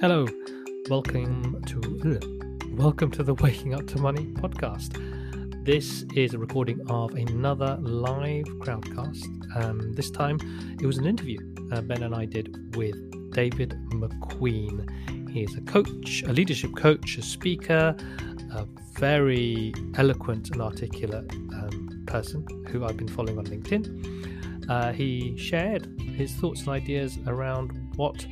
Hello, welcome to welcome to the Waking Up to Money podcast. This is a recording of another live crowdcast. Um, this time, it was an interview uh, Ben and I did with David McQueen. He is a coach, a leadership coach, a speaker, a very eloquent and articulate um, person who I've been following on LinkedIn. Uh, he shared his thoughts and ideas around what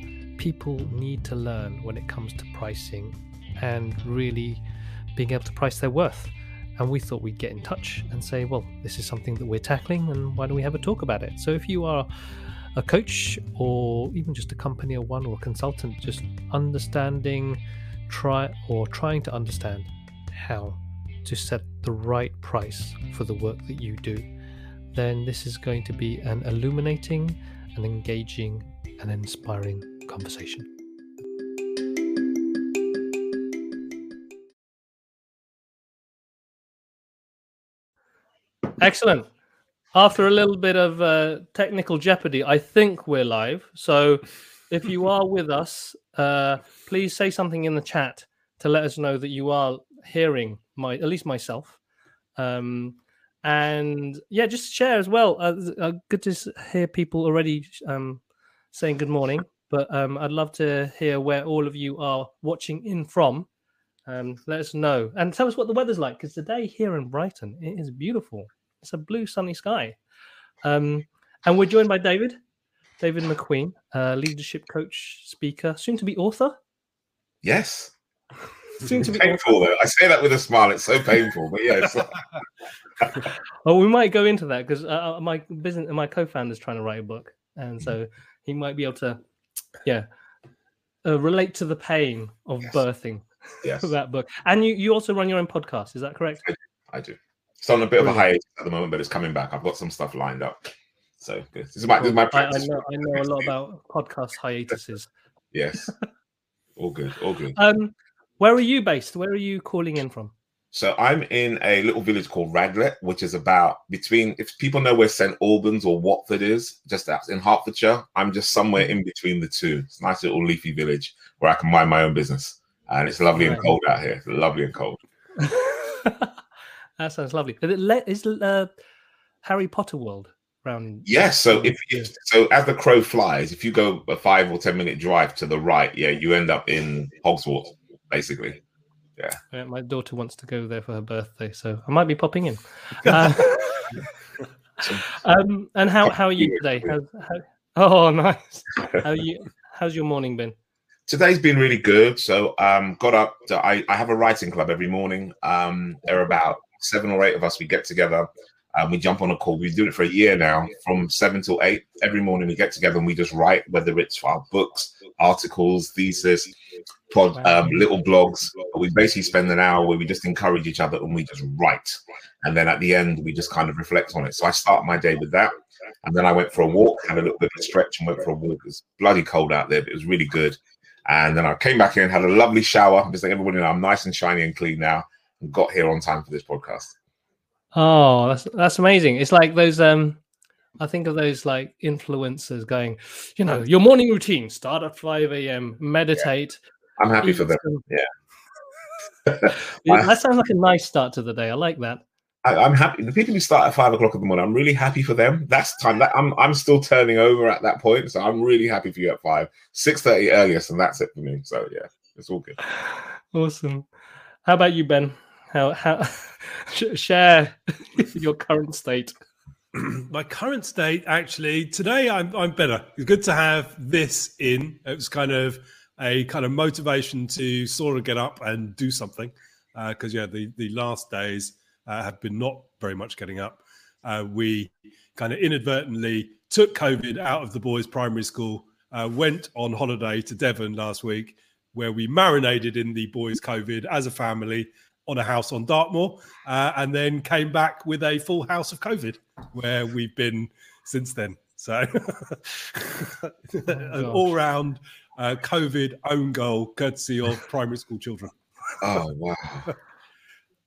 people need to learn when it comes to pricing and really being able to price their worth. And we thought we'd get in touch and say, well, this is something that we're tackling, and why don't we have a talk about it? So if you are a coach or even just a company or one or a consultant, just understanding, try or trying to understand how to set the right price for the work that you do, then this is going to be an illuminating, an engaging, and inspiring conversation. Excellent. After a little bit of uh, technical jeopardy, I think we're live. So if you are with us, uh, please say something in the chat to let us know that you are hearing my, at least myself. Um, and yeah, just share as well. Uh, uh, good to hear people already um, saying good morning but um, I'd love to hear where all of you are watching in from. Um, let us know and tell us what the weather's like because today here in Brighton it is beautiful. It's a blue sunny sky, um, and we're joined by David, David McQueen, uh, leadership coach, speaker, soon to be author. Yes. Soon to be painful author. though. I say that with a smile. It's so painful, but yes. well, we might go into that because uh, uh, my business, my co-founder is trying to write a book, and so he might be able to yeah. Uh, relate to the pain of yes. birthing yes. that book. And you you also run your own podcast is that correct? I do, I do. it's on a bit Brilliant. of a hiatus at the moment but it's coming back. I've got some stuff lined up. So this is my, this is my I, I, know, I know a lot about podcast hiatuses. Yes. All good all good. Um where are you based? Where are you calling in from so I'm in a little village called Radlett, which is about between. If people know where St Albans or Watford is, just out in Hertfordshire, I'm just somewhere in between the two. It's a nice little leafy village where I can mind my own business, and it's lovely and cold out here. It's lovely and cold. that sounds lovely. Is, it is uh, Harry Potter world around? Yes. So if, if so, as the crow flies, if you go a five or ten minute drive to the right, yeah, you end up in Hogwarts, basically. Yeah. yeah. My daughter wants to go there for her birthday, so I might be popping in. Uh, um, and how how are you today? How, how, oh, nice. How you? How's your morning been? Today's been really good. So um, got up. To, I I have a writing club every morning. Um, there are about seven or eight of us. We get together. Um, we jump on a call. We've been doing it for a year now, from seven till eight. Every morning we get together and we just write, whether it's our books, articles, thesis, pod, um, little blogs. We basically spend an hour where we just encourage each other and we just write. And then at the end, we just kind of reflect on it. So I start my day with that. And then I went for a walk, had a little bit of a stretch and went for a walk. It was bloody cold out there, but it was really good. And then I came back in, had a lovely shower. Just like everybody know, I'm nice and shiny and clean now and got here on time for this podcast. Oh, that's that's amazing. It's like those um I think of those like influencers going, you know, your morning routine, start at 5 a.m., meditate. Yeah. I'm happy for them. Some... Yeah. that sounds like a nice start to the day. I like that. I, am happy. The people who start at five o'clock in the morning, I'm really happy for them. That's time that I'm I'm still turning over at that point. So I'm really happy for you at five. Six thirty earliest, and that's it for me. So yeah, it's all good. Awesome. How about you, Ben? How how share your current state? My current state, actually, today I'm I'm better. It's good to have this in. It was kind of a kind of motivation to sort of get up and do something because uh, yeah, the the last days uh, have been not very much getting up. Uh, we kind of inadvertently took COVID out of the boys' primary school. Uh, went on holiday to Devon last week, where we marinated in the boys' COVID as a family on a house on Dartmoor, uh, and then came back with a full house of COVID, where we've been since then. So, oh, an all-round uh, COVID own goal, courtesy of primary school children. oh wow!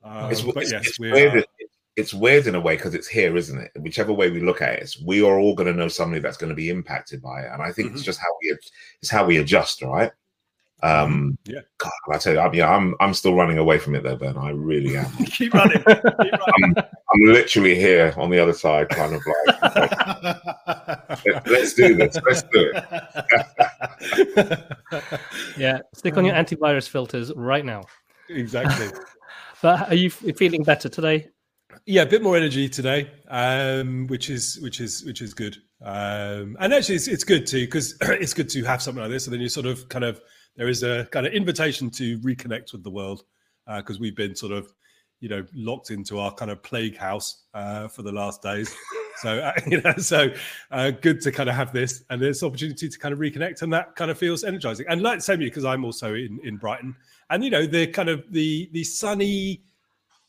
um, it's, but it's, yes, it's weird. Are... It's weird in a way because it's here, isn't it? Whichever way we look at it, we are all going to know somebody that's going to be impacted by it, and I think mm-hmm. it's just how we it's how we adjust, right? Um, Yeah. God, I tell you, I'm, yeah, I'm I'm still running away from it, though, Ben. I really am. Keep running. Keep running. I'm literally here on the other side, kind of like, Let- let's do this. Let's do it. Yeah, stick on your antivirus filters right now. exactly. But are you feeling better today? Yeah, a bit more energy today, um, which is which is which is good. Um, and actually, it's, it's good too because it's good to have something like this, and then you sort of kind of there is a kind of invitation to reconnect with the world because we've been sort of you know locked into our kind of plague house uh, for the last days. So uh, you know, so uh, good to kind of have this and this opportunity to kind of reconnect, and that kind of feels energizing. And like same because I'm also in in Brighton, and you know the kind of the the sunny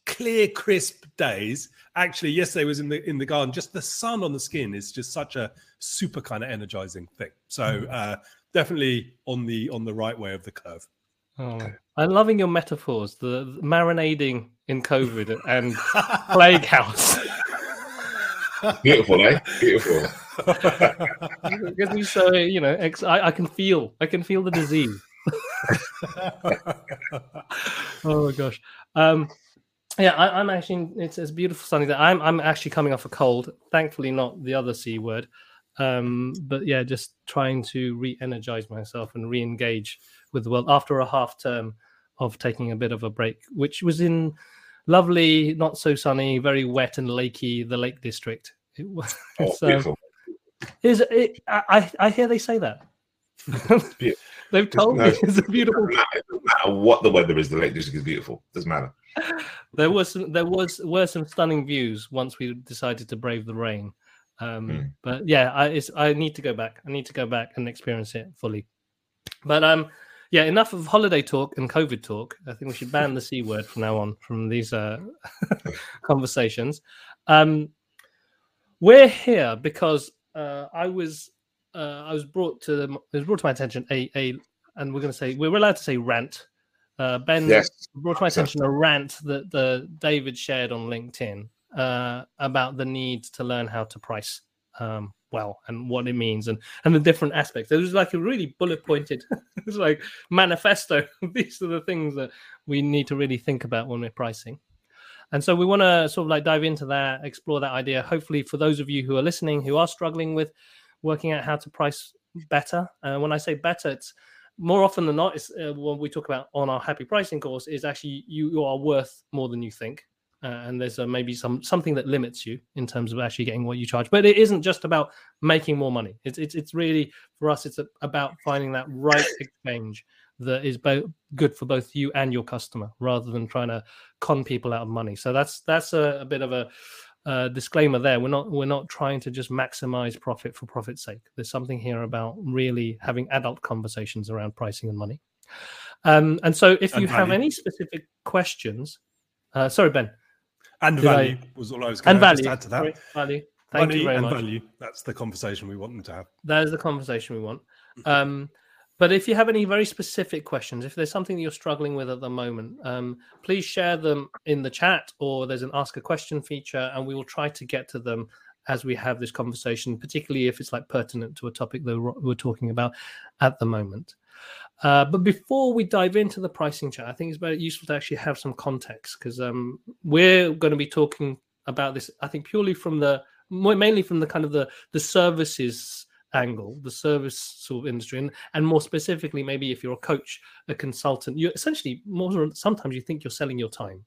clear crisp days actually yesterday was in the in the garden just the sun on the skin is just such a super kind of energizing thing so uh definitely on the on the right way of the curve Oh, I'm loving your metaphors. The, the marinading in COVID and plague house. Beautiful, eh? Beautiful. Because you so you know, ex- I, I can feel, I can feel the disease. oh my gosh. Um, yeah, I, I'm actually. It's it's beautiful sunny day. I'm I'm actually coming off a cold. Thankfully, not the other c word. Um, but yeah, just trying to re-energize myself and re-engage with the world after a half term of taking a bit of a break, which was in lovely, not so sunny, very wet and lakey, the Lake District. It was. Oh, um, beautiful. is it? I I I hear they say that. They've told no, me it's a beautiful. Doesn't matter, matter what the weather is, the Lake District is beautiful. Doesn't matter. There was some, there was were some stunning views once we decided to brave the rain. Um, Hmm. But yeah, I it's, I need to go back. I need to go back and experience it fully. But um, yeah, enough of holiday talk and COVID talk. I think we should ban the c word from now on from these uh, conversations. Um, we're here because uh, I was uh, I was brought to them, it was brought to my attention a a and we're going to say we're allowed to say rant. Uh, ben Yes. brought to my attention a rant that the David shared on LinkedIn uh, about the need to learn how to price um, well and what it means and and the different aspects. It was like a really bullet pointed. it's like manifesto. These are the things that we need to really think about when we're pricing. And so we want to sort of like dive into that, explore that idea. Hopefully, for those of you who are listening who are struggling with working out how to price better. Uh, when I say better, it's more often than not, it's uh, when we talk about on our happy pricing course is actually you, you are worth more than you think. Uh, and there's uh, maybe some something that limits you in terms of actually getting what you charge. But it isn't just about making more money. It's it's, it's really for us. It's a, about finding that right exchange that is both good for both you and your customer, rather than trying to con people out of money. So that's that's a, a bit of a uh, disclaimer there. We're not we're not trying to just maximize profit for profit's sake. There's something here about really having adult conversations around pricing and money. Um, and so, if And you have any specific questions, uh, sorry, Ben, and Did I- value was all i was going and to value, add to that value. Thank money you very and much. value that's the conversation we want them to have That is the conversation we want. Um, but if you have any very specific questions, if there's something that you're struggling with at the moment, um, please share them in the chat or there's an ask a question feature, and we will try to get to them as we have this conversation, particularly if it's like pertinent to a topic that we're talking about at the moment. Uh, but before we dive into the pricing chat, I think it's very useful to actually have some context because um, we're going to be talking about this. I think purely from the mainly from the kind of the the services angle, the service sort of industry, and, and more specifically, maybe if you're a coach, a consultant, you essentially more sometimes you think you're selling your time.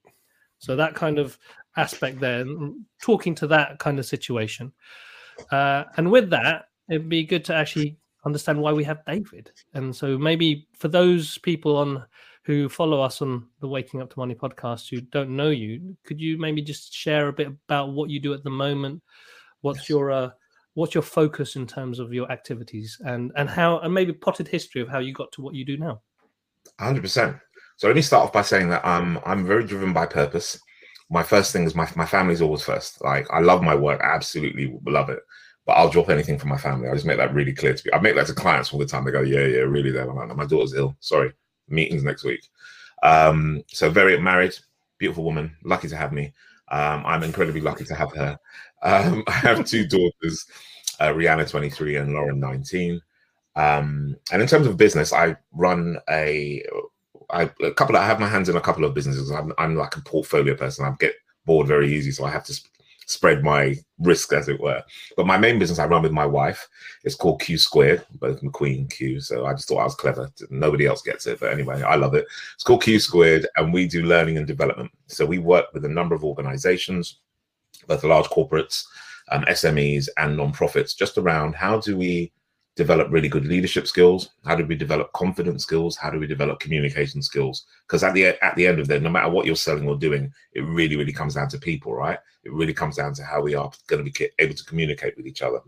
So that kind of aspect there, and talking to that kind of situation, uh, and with that, it'd be good to actually understand why we have David. And so maybe for those people on who follow us on the Waking Up to Money podcast who don't know you, could you maybe just share a bit about what you do at the moment? What's Yes. your uh, what's your focus in terms of your activities and and how and maybe potted history of how you got to what you do now? 100%. So let me start off by saying that I'm I'm very driven by purpose. My first thing is my, my family's always first. Like I love my work, I absolutely love it. But I'll drop anything for my family. I just make that really clear to me. I make that to clients all the time. They go, yeah, yeah, really there. Like, "No, my daughter's ill. Sorry. Meetings next week. Um, so very married, beautiful woman, lucky to have me. Um, I'm incredibly lucky to have her. Um, I have two daughters, uh, Rihanna 23 and Lauren 19. Um, and in terms of business, I run a, I, a couple. Of, I have my hands in a couple of businesses. I'm, I'm like a portfolio person. I get bored very easy, so I have to spread my risk, as it were. But my main business I run with my wife is called Q Squared, both McQueen Q. So I just thought I was clever. Nobody else gets it, but anyway, I love it. It's called Q Squared, and we do learning and development. So we work with a number of organizations, both large corporates, um, SMEs, and non-profits, just around how do we develop really good leadership skills? How do we develop confidence skills? How do we develop communication skills? Because at the at the end of the no matter what you're selling or doing it really really comes down to people right? It really comes down to how we are going to be able to communicate with each other.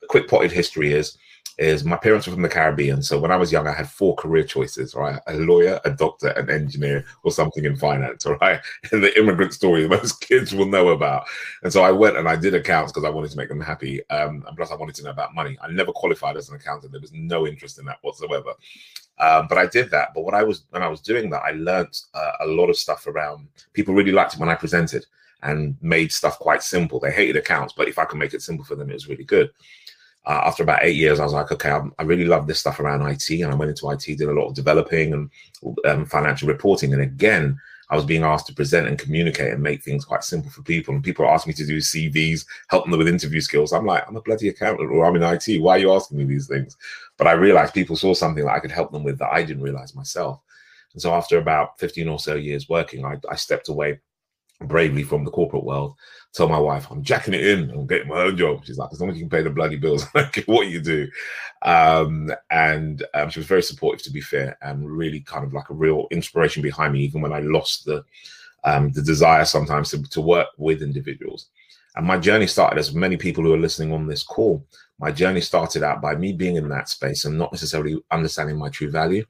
The quick potted history is is my parents were from the Caribbean. So when I was young, I had four career choices, right? A lawyer, a doctor, an engineer, or something in finance, all right? And the immigrant story most kids will know about. And so I went and I did accounts because I wanted to make them happy. Um, and plus, I wanted to know about money. I never qualified as an accountant. There was no interest in that whatsoever. Um, but I did that. But what I was when I was doing that, I learned uh, a lot of stuff around. People really liked it when I presented and made stuff quite simple. They hated accounts, but if I could make it simple for them, it was really good uh, after about eight years, I was like, okay, I'm, i really love this stuff around IT. And I went into IT, did a lot of developing and um, financial reporting. And again, I was being asked to present and communicate and make things quite simple for people. And people asked me to do CVs, help them with interview skills. I'm like, I'm a bloody accountant or I'm in IT. Why are you asking me these things? But I realized people saw something that I could help them with that I didn't realize myself. And so after about 15 or so years working, I, I stepped away bravely from the corporate world. Tell my wife I'm jacking it in. I'm getting my own job. She's like, as long as you can pay the bloody bills, I don't care what you do. Um, and um, she was very supportive, to be fair, and really kind of like a real inspiration behind me, even when I lost the um, the desire sometimes to, to work with individuals. And my journey started, as many people who are listening on this call, my journey started out by me being in that space and not necessarily understanding my true value.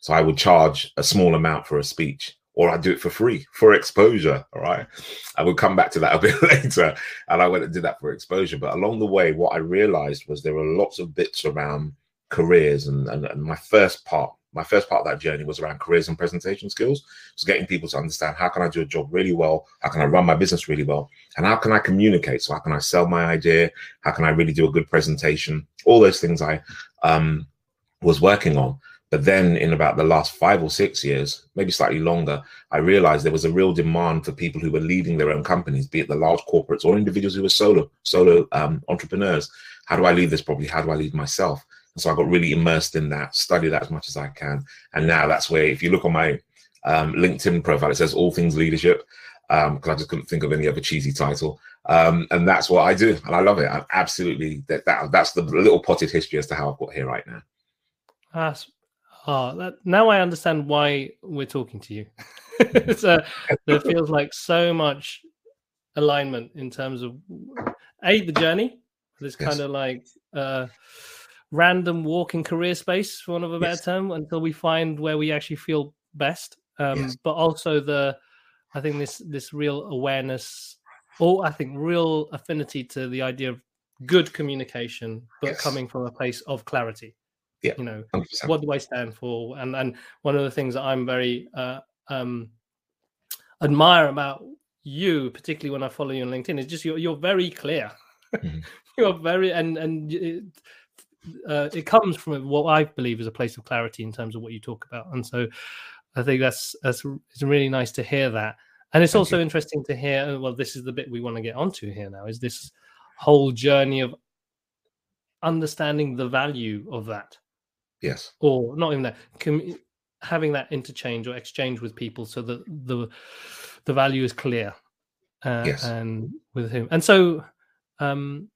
So I would charge a small amount for a speech or I do it for free for exposure. All right. I will come back to that a bit later. And I went and did that for exposure. But along the way, what I realized was there were lots of bits around careers. And, and, and my first part, my first part of that journey was around careers and presentation skills. was getting people to understand how can I do a job really well? How can I run my business really well? And how can I communicate? So how can I sell my idea? How can I really do a good presentation? All those things I um, was working on. But then in about the last five or six years, maybe slightly longer, I realized there was a real demand for people who were leading their own companies, be it the large corporates or individuals who were solo, solo um, entrepreneurs. How do I lead this properly? How do I lead myself? And so I got really immersed in that, study that as much as I can. And now that's where, if you look on my um, LinkedIn profile, it says all things leadership because um, I just couldn't think of any other cheesy title. Um, and that's what I do, and I love it. I'm absolutely that, that that's the little potted history as to how I've got here right now. That's Oh, that, now I understand why we're talking to you. so there feels like so much alignment in terms of a the journey. This yes. kind of like uh, random walking career space, for one of a better yes. term, until we find where we actually feel best. Um, yes. But also the, I think this this real awareness, or I think real affinity to the idea of good communication, but coming from a place of clarity yeah you know 100%. what do i stand for and and one of the things that i'm very uh, um admire about you particularly when i follow you on linkedin is just you're, you're very clear mm-hmm. you're very and and it, uh, it comes from what i believe is a place of clarity in terms of what you talk about and so i think that's that's it's really nice to hear that and it's Thank also you. interesting to hear well this is the bit we want to get onto here now is this whole journey of understanding the value of that Yes. Or not even that. Com- having that interchange or exchange with people so that the the value is clear. Uh, yes. And with him. And so um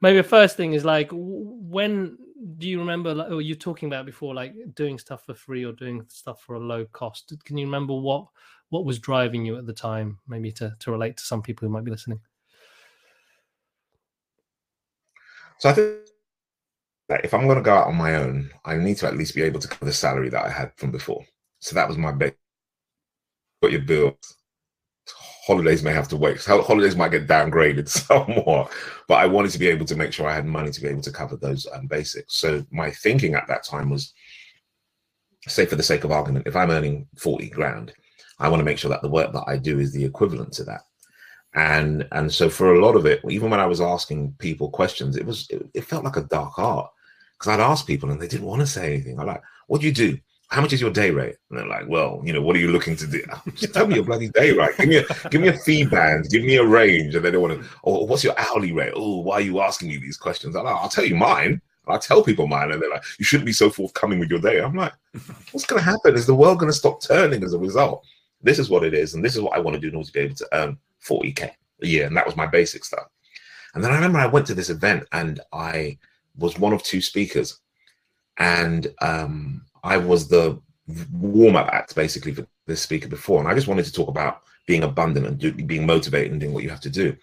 maybe the first thing is like when do you remember like oh, you're talking about before like doing stuff for free or doing stuff for a low cost can you remember what what was driving you at the time maybe to to relate to some people who might be listening so i think that if I'm going to go out on my own, I need to at least be able to cover the salary that I had from before. So that was my bet. Got your bills. Holidays may have to wait. Holidays might get downgraded somewhat, but I wanted to be able to make sure I had money to be able to cover those um, basics. So my thinking at that time was, say for the sake of argument, if I'm earning 40 grand, I want to make sure that the work that I do is the equivalent to that and and so for a lot of it even when i was asking people questions it was it, it, felt like a dark art because I'd ask people and they didn't want to say anything. I'm like, what do you do? How much is your day rate? And they're like, well, you know, what are you looking to do? Just tell me your bloody day rate. Give me a give me a fee band, give me a range. And they don't want to, oh, what's your hourly rate? Oh, why are you asking me these questions? I'm like, I'll tell you mine. I tell people mine, and they're like, you shouldn't be so forthcoming with your day. I'm like, what's gonna happen? Is the world gonna stop turning as a result? This is what it is, and this is what I want to do in order to be able to earn 40k a year. And that was my basic stuff. And then I remember I went to this event and I was one of two speakers. And um, I was the warm up act basically for this speaker before. And I just wanted to talk about being abundant and do, being motivated and doing what you have to do.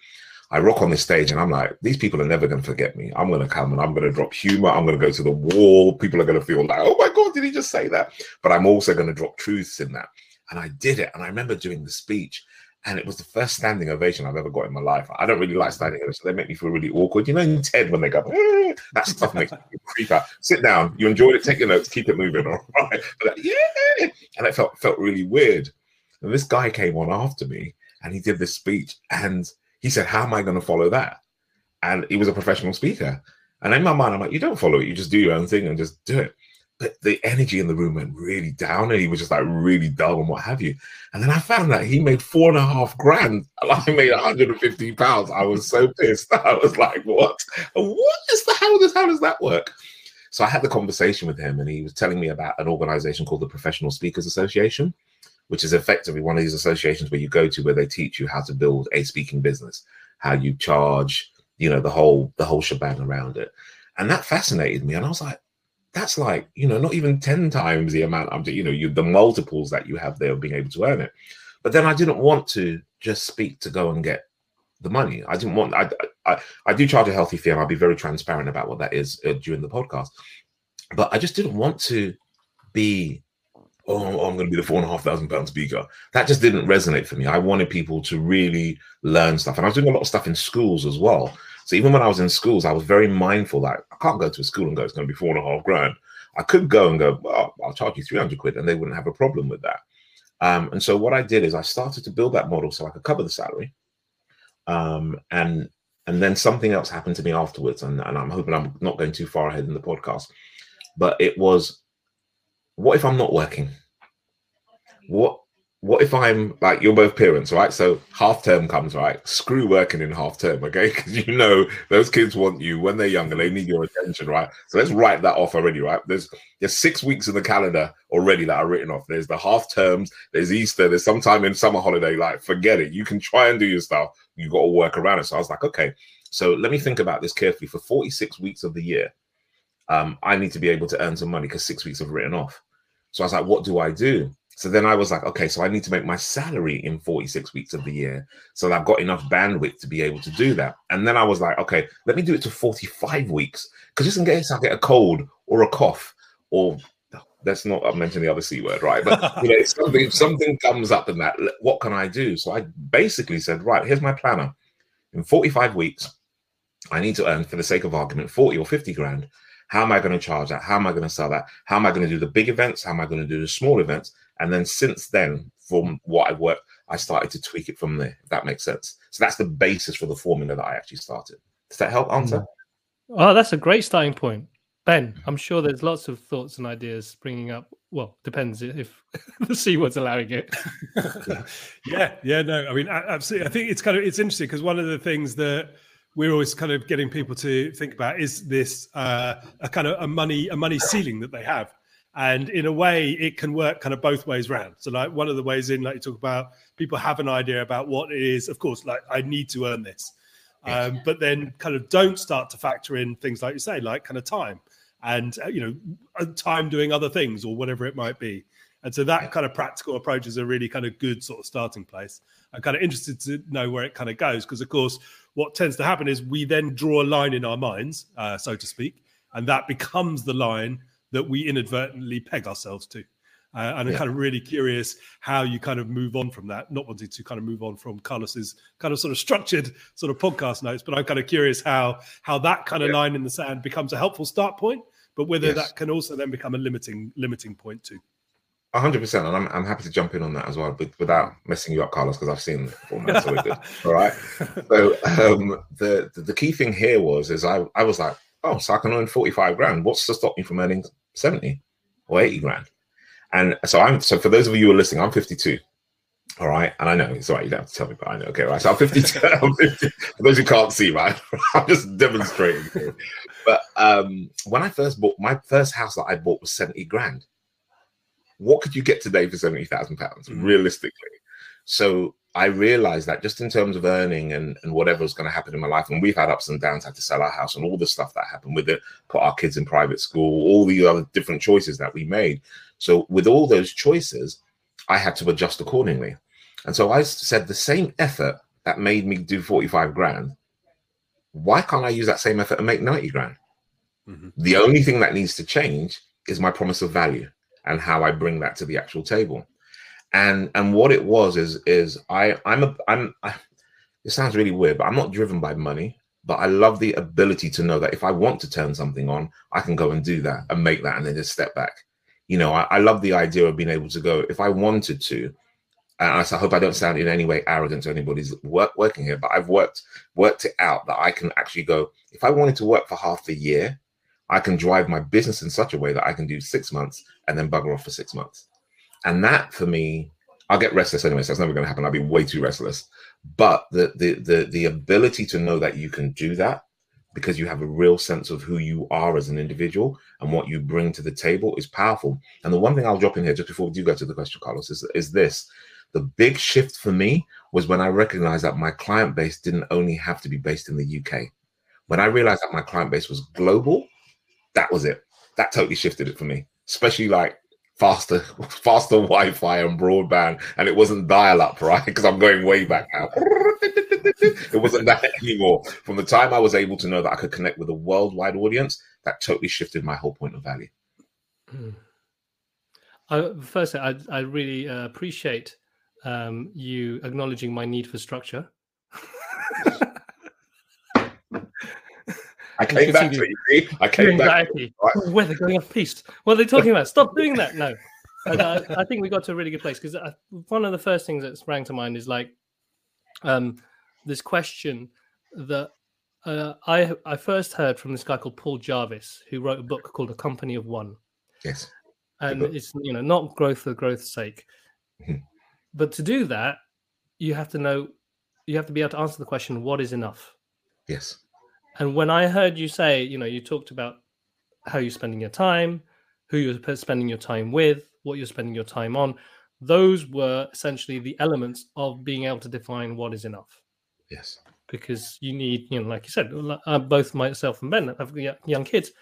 I rock on this stage and I'm like, these people are never going to forget me. I'm going to come and I'm going to drop humor. I'm going to go to the wall. People are going to feel like, oh my God, did he just say that? But I'm also going to drop truths in that. And I did it. And I remember doing the speech and it was the first standing ovation I've ever got in my life. I don't really like standing ovations; they make me feel really awkward. You know, in TED when they go, eh, that stuff makes me creep out. Sit down. You enjoyed it. Take your notes. Keep it moving. All right. Yeah, and it felt felt really weird. And this guy came on after me, and he did this speech, and he said, "How am I going to follow that?" And he was a professional speaker. And in my mind, I'm like, "You don't follow it. You just do your own thing and just do it." But the energy in the room went really down and he was just like really dull and what have you. And then I found that he made four and a half grand and I made 150 pounds. I was so pissed. I was like, what? What is the hell does how does that work? So I had the conversation with him and he was telling me about an organization called the Professional Speakers Association, which is effectively one of these associations where you go to where they teach you how to build a speaking business, how you charge, you know, the whole the whole shebang around it. And that fascinated me. And I was like, that's like you know not even 10 times the amount i'm you know you the multiples that you have there of being able to earn it but then i didn't want to just speak to go and get the money i didn't want i i, I do charge a healthy fee and i'll be very transparent about what that is uh, during the podcast but i just didn't want to be oh, I'm going to be the four and a half thousand pound speaker. That just didn't resonate for me. I wanted people to really learn stuff. And I was doing a lot of stuff in schools as well. So even when I was in schools, I was very mindful that I can't go to a school and go, it's going to be four and a half grand. I could go and go, well, I'll charge you 300 quid, and they wouldn't have a problem with that. Um, and so what I did is I started to build that model so I could cover the salary. Um, and and then something else happened to me afterwards, and, and I'm hoping I'm not going too far ahead in the podcast. But it was, what if I'm not working? What what if I'm like you're both parents, right? So half term comes, right? Screw working in half term, okay? Because you know those kids want you when they're younger, they need your attention, right? So let's write that off already, right? There's there's six weeks in the calendar already that are written off. There's the half terms, there's Easter, there's sometime in summer holiday. Like, forget it. You can try and do your stuff. You got to work around it. So I was like, okay, so let me think about this carefully. For 46 weeks of the year, um, I need to be able to earn some money because six weeks have written off. So I was like, what do I do? So then I was like, okay, so I need to make my salary in 46 weeks of the year so that I've got enough bandwidth to be able to do that. And then I was like, okay, let me do it to 45 weeks because just in case I get a cold or a cough or let's not mention the other C word, right? But you know, if something, if something comes up in that, what can I do? So I basically said, right, here's my planner. In 45 weeks, I need to earn, for the sake of argument, 40 or 50 grand. How am I going to charge that? How am I going to sell that? How am I going to do the big events? How am I going to do the small events? And then since then, from what I've worked, I started to tweak it from there, if that makes sense. So that's the basis for the formula that I actually started. Does that help answer? Oh, that's a great starting point. Ben, I'm sure there's lots of thoughts and ideas springing up. Well, depends if the C word's allowing it. yeah, yeah, no, I mean, absolutely. I think it's kind of it's interesting because one of the things that we're always kind of getting people to think about is this uh, a kind of a money a money ceiling that they have and in a way it can work kind of both ways around so like one of the ways in like you talk about people have an idea about what it is of course like i need to earn this. Um, but then kind of don't start to factor in things like you say like kind of time and uh, you know uh, time doing other things or whatever it might be. And so that kind of practical approach is a really kind of good sort of starting place. I'm kind of interested to know where it kind of goes because of course what tends to happen is we then draw a line in our minds uh, so to speak and that becomes the line that we inadvertently peg ourselves to. Uh, and I'm kind of really curious how you kind of move on from that. Not wanting to kind of move on from Carlos's kind of sort of structured sort of podcast notes, but I'm kind of curious how how that kind of yeah. line in the sand becomes a helpful start point, but whether yes. that can also then become a limiting limiting point too. hundred percent, and I'm, I'm happy to jump in on that as well, but without messing you up, Carlos, because I've seen the format, so we're good. All right. So um, the, the the key thing here was is I I was like, oh, so I can earn 45 grand. What's to stop me from earning 70 or 80 grand? And so I'm so for those of you who are listening, I'm 52. All right. And I know it's all right. You don't have to tell me, but I know. Okay. Right. So I'm 52. I'm 50, for those who can't see, right? I'm just demonstrating. but um, when I first bought my first house that I bought was 70 grand. What could you get today for 70,000 pounds Mhm. realistically? So I realized that just in terms of earning and, and whatever was going to happen in my life, and we've had ups and downs, had to sell our house and all the stuff that happened with it, put our kids in private school, all the other different choices that we made. So with all those choices, I had to adjust accordingly. And so I said the same effort that made me do 45 grand, why can't I use that same effort and make 90 grand? Mhm. The only thing that needs to change is my promise of value and how I bring that to the actual table. And and what it was is is I I'm a I'm I, it sounds really weird, but I'm not driven by money. But I love the ability to know that if I want to turn something on, I can go and do that and make that and then just step back. You know, I, I love the idea of being able to go if I wanted to. And I, hope I don't sound in any way arrogant to anybody's work working here, but I've worked worked it out that I can actually go if I wanted to work for half the year, I can drive my business in such a way that I can do six months and then bugger off for six months. And that for me, I'll get restless anyway, so it's never going to happen. I'll be way too restless. But the the the the ability to know that you can do that because you have a real sense of who you are as an individual and what you bring to the table is powerful. And the one thing I'll drop in here just before we do go to the question, Carlos, is, is this. The big shift for me was when I recognized that my client base didn't only have to be based in the UK. When I realized that my client base was global, that was it. That totally shifted it for me, especially like faster, faster Wi-Fi and broadband, and it wasn't dial-up, right? Because I'm going way back now. It wasn't that anymore. From the time I was able to know that I could connect with a worldwide audience, that totally shifted my whole point of value. Hmm. I, firstly, I, I really uh, appreciate um, you acknowledging my need for structure. I came back to it. you see? I came back. Anxiety. right? Where they're going off piste. What are they talking about? Stop doing that. No. And, uh, I think we got to a really good place because one of the first things that sprang to mind is like um, this question that uh, I I first heard from this guy called Paul Jarvis, who wrote a book called A Company of One. Yes. and it's you know not growth for growth's sake Mhm. but to do that you have to know you have to be able to answer the question what is enough Yes. And when i heard you say you know you talked about how you're spending your time who you're spending your time with what you're spending your time on those were essentially the elements of being able to define what is enough Yes. because you need, you know, like you said, uh, both myself and Ben have young kids.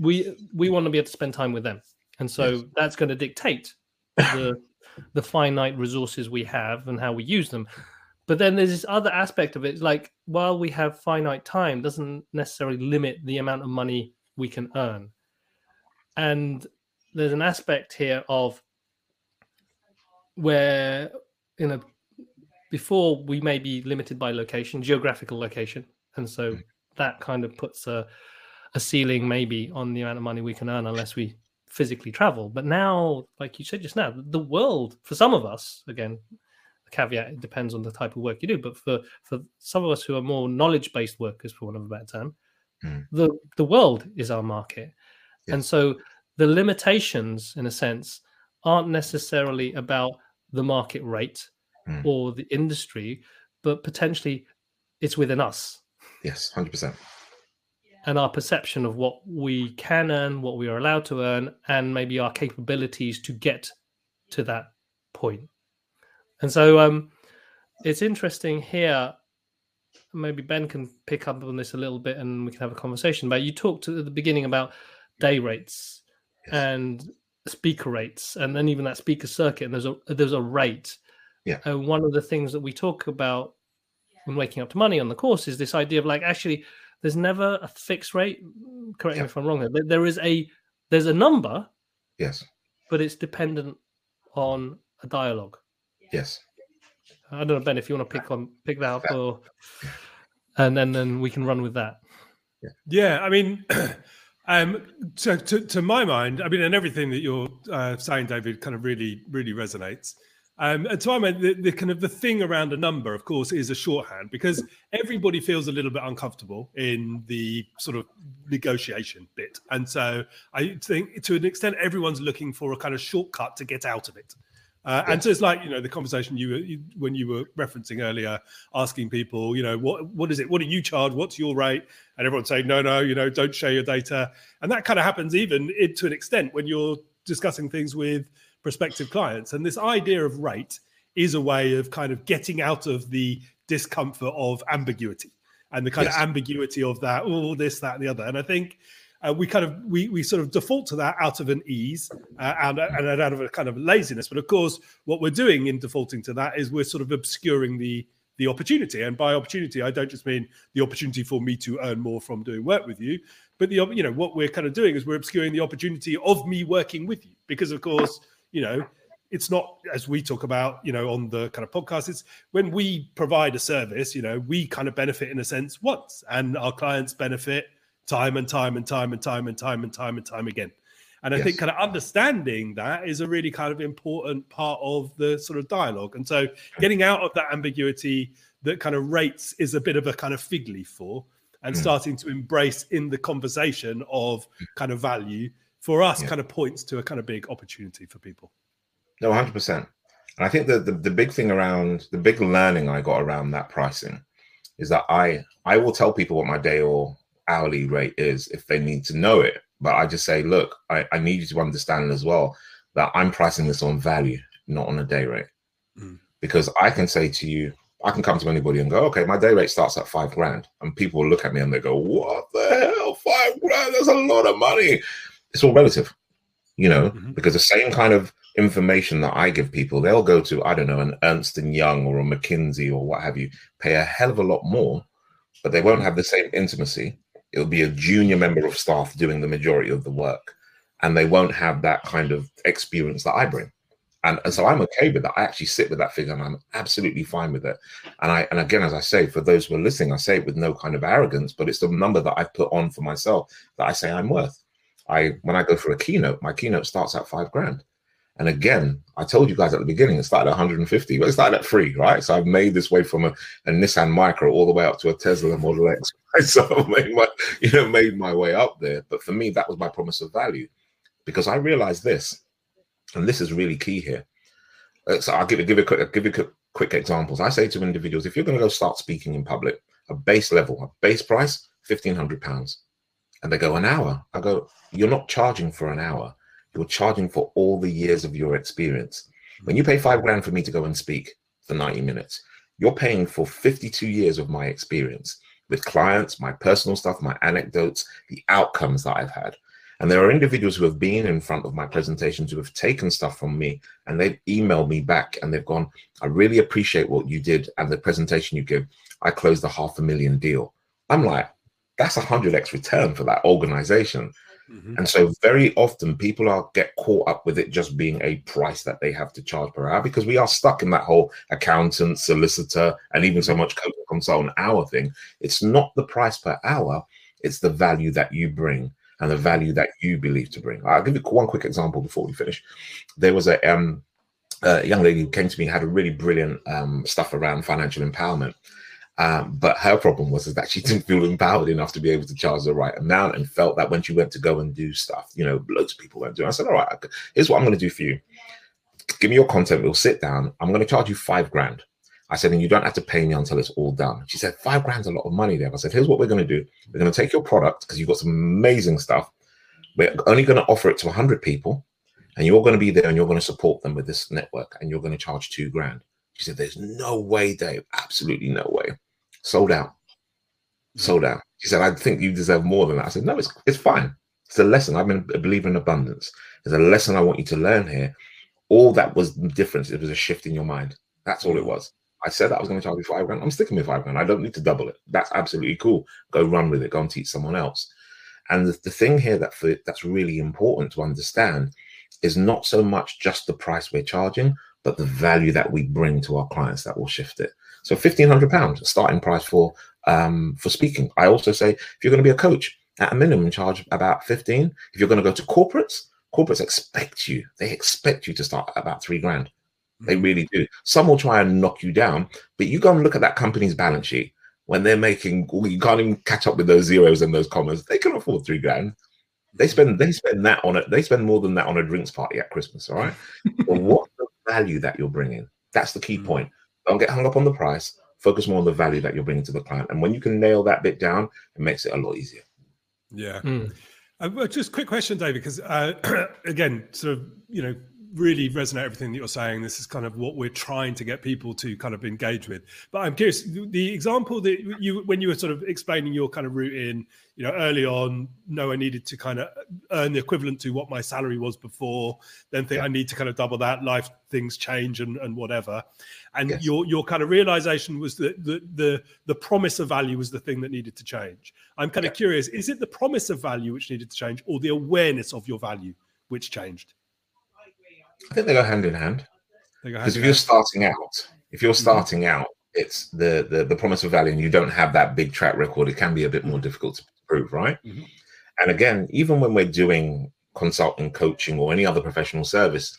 We we want to be able to spend time with them, and so Yes. that's going to dictate the the finite resources we have and how we use them. But then there's this other aspect of it, like while we have finite time, doesn't necessarily limit the amount of money we can earn. And there's an aspect here of where you know before we may be limited by location geographical location and so Mm. that kind of puts a, a ceiling maybe on the amount of money we can earn unless we physically travel but now like you said just now the world for some of us again caveat it depends on the type of work you do but for for some of us who are more knowledge based workers for want of a better term Mm. the the world is our market and so the limitations in a sense aren't necessarily about the market rate Mm. or the industry, but potentially it's within us Yes. Hundred percent. and our perception of what we can earn, what we are allowed to earn, and maybe our capabilities to get to that point. And so um, it's interesting here. Maybe Ben can pick up on this a little bit and we can have a conversation. But you talked at the beginning about day rates Yes. and speaker rates, and then even that speaker circuit. And there's a there's a rate. Yeah. And one of the things that we talk about when waking up to money on the course is this idea of like actually there's never a fixed rate. Correct Yeah. me if I'm wrong. There, there is a there's a number, Yes. but it's dependent on a dialogue. Yes. I don't know, Ben, if you want to pick on pick that up, or and then then we can run with that. Yeah, I mean, um, to, to to my mind, I mean, and everything that you're uh, saying, David, kind of really really resonates. Um, and so I mean, the, the, kind of the thing around a number, of course, is a shorthand because everybody feels a little bit uncomfortable in the sort of negotiation bit, and so I think to an extent everyone's looking for a kind of shortcut to get out of it. Uh. And so it's like you know the conversation you, you when you were referencing earlier, asking people, you know, what what is it? What do you charge? What's your rate? And everyone saying, no, no, you know, don't share your data. And that kind of happens even to an extent when you're discussing things with prospective clients. And this idea of rate is a way of kind of getting out of the discomfort of ambiguity and the kind yes. of ambiguity of that, oh, this, that, and the other. And I think uh, we kind of we we sort of default to that out of an ease uh, and, and out of a kind of laziness. But of course, what we're doing in defaulting to that is we're sort of obscuring the the opportunity. And by opportunity, I don't just mean the opportunity for me to earn more from doing work with you, but the you know what we're kind of doing is we're obscuring the opportunity of me working with you because of course you know it's not as we talk about you know on the kind of podcast it's when we provide a service you know we kind of benefit in a sense once and our clients benefit time and time and time and time and time and time and time again and i yes. think kind of understanding that is a really kind of important part of the sort of dialogue and so getting out of that ambiguity that kind of rates is a bit of a kind of fig leaf for and mm. starting to embrace in the conversation of kind of value for us yeah. kind of points to a kind of big opportunity for people. No, 100%. And I think that the, the big thing around the big learning I got around that pricing is that I I will tell people what my day or hourly rate is if they need to know it. But I just say, look, I, I need you to understand as well that I'm pricing this on value, not on a day rate. Mm. Because I can say to you, I can come to anybody and go, okay, my day rate starts at five grand. And people will look at me and they go, what the hell? Five grand? That's a lot of money it's all relative, you know, mm-hmm. because the same kind of information that I give people, they'll go to, I don't know, an Ernst and Young or a McKinsey or what have you, pay a hell of a lot more, but they won't have the same intimacy. It'll be a junior member of staff doing the majority of the work, and they won't have that kind of experience that I bring. And, and so I'm okay with that. I actually sit with that figure and I'm absolutely fine with it. And I and again, as I say, for those who are listening, I say it with no kind of arrogance, but it's the number that I put on for myself that I say I'm worth. I when I go for a keynote, my keynote starts at five grand. And again, I told you guys at the beginning, it started at 150, but it started at three, right? So I've made this way from a, a Nissan Micra all the way up to a Tesla Model X. Right? So I've made my, you know, made my way up there. But for me, that was my promise of value because I realized this, and this is really key here. Uh, so I'll give it, give it, quick, give you quick, quick examples. I say to individuals, if you're going to go start speaking in public, a base level, a base price, fifteen hundred pounds. And they go, an hour. I go, you're not charging for an hour. You're charging for all the years of your experience. When you pay five grand for me to go and speak for 90 minutes, you're paying for 52 years of my experience with clients, my personal stuff, my anecdotes, the outcomes that I've had. And there are individuals who have been in front of my presentations who have taken stuff from me and they've emailed me back and they've gone, I really appreciate what you did and the presentation you give. I closed a half a million deal. I'm like, that's a hundred x return for that organization. Mm-hmm. And so very often people are get caught up with it just being a price that they have to charge per hour because we are stuck in that whole accountant, solicitor, and even so much consultant hour thing. It's not the price per hour, it's the value that you bring and the value that you believe to bring. I'll give you one quick example before we finish. There was a um, a young lady who came to me had a really brilliant um, stuff around financial empowerment um, but her problem was is that she didn't feel empowered enough to be able to charge the right amount and felt that when she went to go and do stuff, you know, loads of people went to. I said, all right, here's what I'm going to do for you. Give me your content. We'll sit down. I'm going to charge you five grand. I said, and you don't have to pay me until it's all done. She said, five grand's a lot of money there. I said, here's what we're going to do. We're going to take your product because you've got some amazing stuff. We're only going to offer it to 100 people and you're going to be there and you're going to support them with this network and you're going to charge two grand. She said, there's no way, Dave. Absolutely no way sold out, sold out. She said, I think you deserve more than that. I said, no, it's, it's fine. It's a lesson. I'm a believer in abundance. There's a lesson I want you to learn here. All that was the difference. It was a shift in your mind. That's all it mm. was. I said I was going to charge you five grand. I'm sticking with five grand. I don't need to double it. That's absolutely cool. Go run with it. Go and teach someone else. And the, the thing here that for, that's really important to understand is not so much just the price we're charging, but the value that we bring to our clients that will shift it. So fifteen hundred pounds starting price for um, for speaking. I also say if you're going to be a coach, at a minimum charge about fifteen. If you're going to go to corporates, corporates expect you. They expect you to start at about three grand. They really do. Some will try and knock you down, but you go and look at that company's balance sheet when they're making, you can't even catch up with those zeros and those commas. They can afford three grand. They spend they spend that on it. They spend more than that on a drinks party at Christmas. All right. what's the value that you're bringing? That's the key Mm. point. Don't get hung up on the price. Focus more on the value that you're bringing to the client. And when you can nail that bit down, it makes it a lot easier. Yeah. Mm. Uh, well, just quick question, David, because uh, again, sort of, you know, really resonate everything that you're saying. This is kind of what we're trying to get people to kind of engage with. But I'm curious, the example that you, when you were sort of explaining your kind of route in, you know, early on, no, I needed to kind of earn the equivalent to what my salary was before. Then think Yeah. I need to kind of double that. Life things change and, and whatever. And Yes. your your kind of realization was that the the the promise of value was the thing that needed to change. I'm kind of curious: is it the promise of value which needed to change, or the awareness of your value which changed? I think they go hand in hand. Because if you're starting out, if you're Mhm. starting out, it's the, the the promise of value, and you don't have that big track record. It can be a bit more difficult to prove, right? Mhm. And again, even when we're doing consulting, coaching, or any other professional service,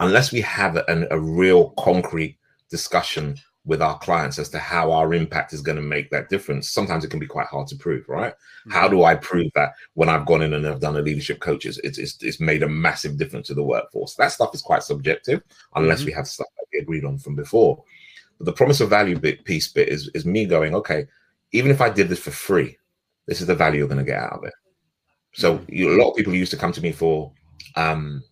unless we have an, a real concrete discussion with our clients as to how our impact is going to make that difference, sometimes it can be quite hard to prove, right? Mm-hmm. How do I prove that when I've gone in and I've done a leadership coach, it's, it's, it's, made a massive difference to the workforce? That stuff is quite subjective unless mm-hmm. we have stuff that we agreed on from before. But the promise of value bit piece bit is, is me going, okay, even if I did this for free, this is the value you're going to get out of it. So mm-hmm. you, a lot of people used to come to me for, um,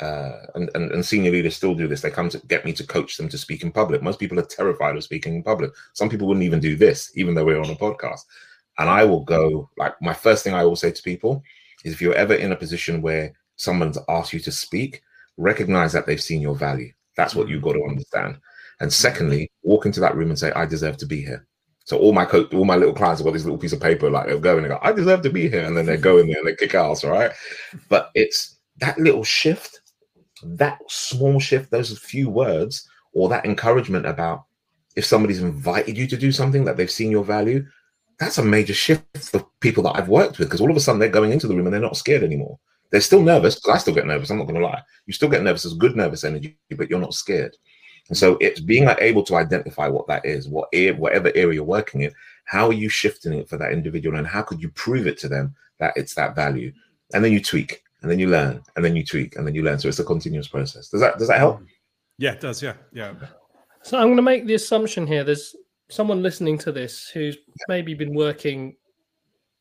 uh, and, and, and senior leaders still do this. They come to get me to coach them to speak in public. Most people are terrified of speaking in public. Some people wouldn't even do this, even though we're on a podcast. And I will go like my first thing I will say to people is if you're ever in a position where someone's asked you to speak, recognize that they've seen your value. That's what you've got to understand. And secondly, walk into that room and say, I deserve to be here. So all my co- all my little clients have got this little piece of paper, like they'll go and they go, I deserve to be here. And then they go in there and they kick ass, right? But it's that little shift, that small shift, those few words, or that encouragement about if somebody's invited you to do something that they've seen your value, that's a major shift for people that I've worked with because all of a sudden they're going into the room and they're not scared anymore. They're still nervous because I still get nervous. I'm not going to lie. You still get nervous. It's good nervous energy, but you're not scared. And so it's being able to identify what that is, what whatever area you're working in, how are you shifting it for that individual, and how could you prove it to them that it's that value? And then you tweak, and then you learn, and then you tweak, and then you learn. So it's a continuous process. Does that does that help? Yeah, it does. Yeah, yeah. So I'm going to make the assumption here there's someone listening to this who's maybe been working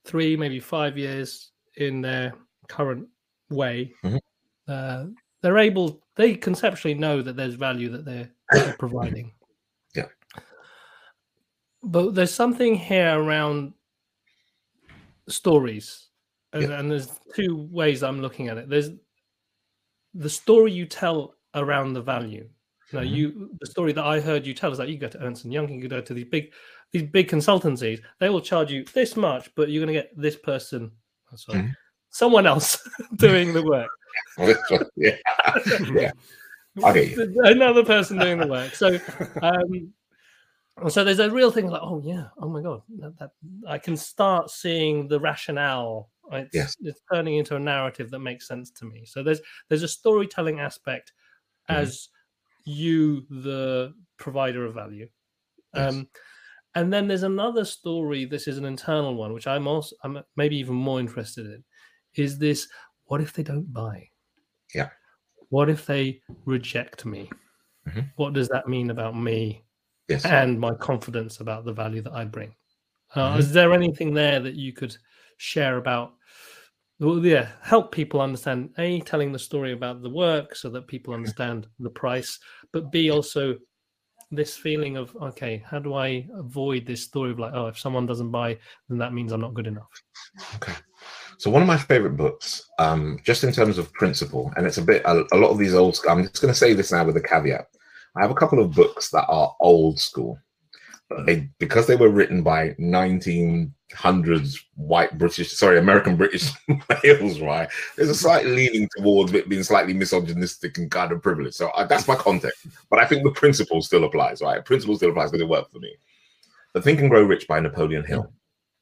three, maybe five years in their current way. Mhm. Uh, they're able, they conceptually know that there's value that they're, they're providing. Yeah. But there's something here around stories. And, and there's two ways I'm looking at it. There's the story you tell around the value. No, Mhm. you the story that I heard you tell is that you go to Ernst and Young, you go to these big these big consultancies. They will charge you this much, but you're going to get this person, oh, sorry, Mhm. someone else doing the work. yeah, yeah. You. Another person doing the work. So, um, so there's a real thing like, oh yeah, oh my god, that, that I can start seeing the rationale. It's, Yes. it's turning into a narrative that makes sense to me. So there's there's a storytelling aspect Mhm. as you, the provider of value. Yes. Um, and then there's another story. This is an internal one, which I'm also I'm maybe even more interested in. Is this what if they don't buy? Yeah. What if they reject me? Mhm. What does that mean about me Yes. and my confidence about the value that I bring? Uh, Mhm. Is there anything there that you could share about? Well, yeah, help people understand a telling the story about the work so that people understand the price, but b also this feeling of okay, how do I avoid this story of like, oh, if someone doesn't buy, then that means I'm not good enough. Okay. So one of my favorite books, um, just in terms of principle, and it's a bit a, a lot of these old. I'm just going to say this now with a caveat. I have a couple of books that are old school, but they because they were written by 1900s white British, sorry, American British males, right? There's a slight leaning towards it being slightly misogynistic and kind of privileged. So uh, that's my context. But I think the principle still applies, right? Principle still applies because it worked for me. The Think and Grow Rich by Napoleon Hill.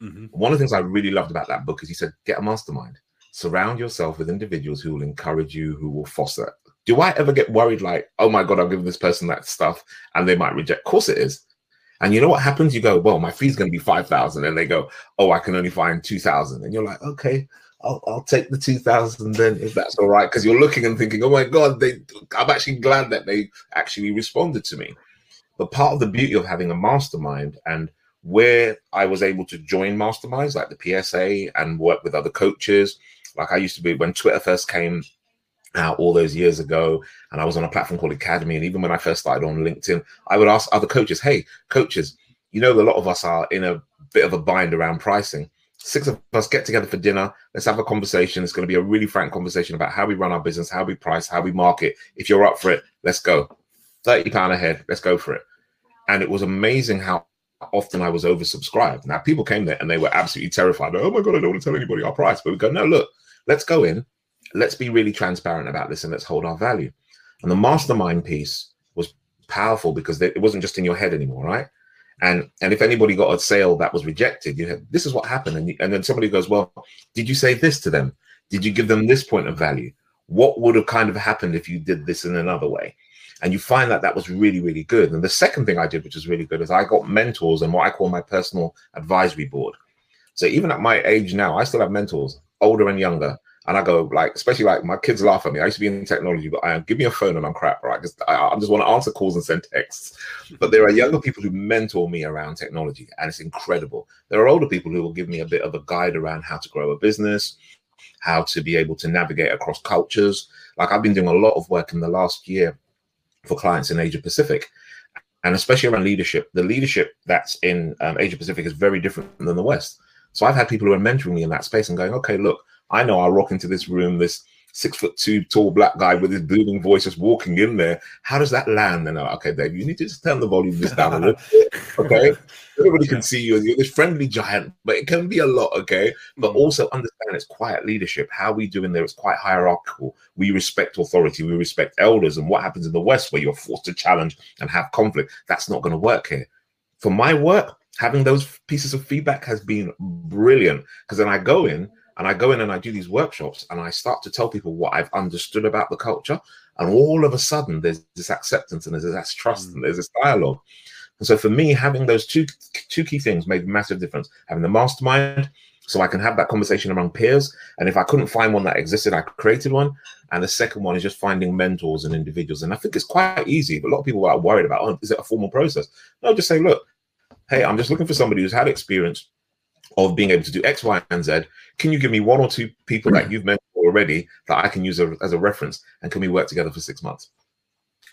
Mhm. One of the things I really loved about that book is he said, get a mastermind. Surround yourself with individuals who will encourage you, who will foster Do I ever get worried like, oh my God, I'm giving this person that stuff and they might reject? Of course it is. And you know what happens? You go, well, my fee's going to be 5,000. And they go, oh, I can only find 2,000. And you're like, okay, I'll, I'll take the 2,000 then if that's all right. Because you're looking and thinking, oh my God, they, I'm actually glad that they actually responded to me. But part of the beauty of having a mastermind and where I was able to join masterminds like the PSA and work with other coaches, like I used to be when Twitter first came out all those years ago, and I was on a platform called Academy. And even when I first started on LinkedIn, I would ask other coaches, "Hey, coaches, you know, a lot of us are in a bit of a bind around pricing. Six of us get together for dinner. Let's have a conversation. It's going to be a really frank conversation about how we run our business, how we price, how we market. If you're up for it, let's go. Thirty pound a head. Let's go for it." And it was amazing how often I was oversubscribed. Now people came there and they were absolutely terrified. Oh my god, I don't want to tell anybody our price. But we go, no, look, let's go in, let's be really transparent about this, and let's hold our value. And the mastermind piece was powerful because it wasn't just in your head anymore, right? And and if anybody got a sale that was rejected, you had this is what happened, and and then somebody goes, well, did you say this to them? Did you give them this point of value? What would have kind of happened if you did this in another way? and you find that that was really really good and the second thing i did which was really good is i got mentors and what i call my personal advisory board so even at my age now i still have mentors older and younger and I go like, especially like my kids laugh at me. I used to be in technology, but I give me a phone and I'm crap, right? Because I, I, just want to answer calls and send texts. But there are younger people who mentor me around technology, and it's incredible. There are older people who will give me a bit of a guide around how to grow a business, how to be able to navigate across cultures. Like I've been doing a lot of work in the last year for clients in Asia Pacific, and especially around leadership. The leadership that's in um, Asia Pacific is very different than the West. So I've had people who are mentoring me in that space and going, okay, look, I know I'll rock into this room, this six foot two tall black guy with his booming voice just walking in there. How does that land? And like, okay, Dave, you need to just turn the volume just down a little bit. Okay. Everybody can see you. You're this friendly giant, but it can be a lot, okay? But mm. also understand it's quiet leadership. How we do in there is quite hierarchical. We respect authority, we respect elders, and what happens in the West where you're forced to challenge and have conflict, that's not going to work here. For my work, having those pieces of feedback has been brilliant because then I go in and I go in and I do these workshops and I start to tell people what I've understood about the culture. And all of a sudden, there's this acceptance and there's this trust mm. and there's this dialogue. And so for me, having those two two key things made a massive difference. Having the mastermind, so I can have that conversation among peers. And if I couldn't find one that existed, I created one. And the second one is just finding mentors and individuals. And I think it's quite easy, but a lot of people are worried about, oh, is it a formal process? No, just say, look, hey, I'm just looking for somebody who's had experience of being able to do X, Y, and Z. Can you give me one or two people that you've mentioned already that I can use a, as a reference? And can we work together for six months?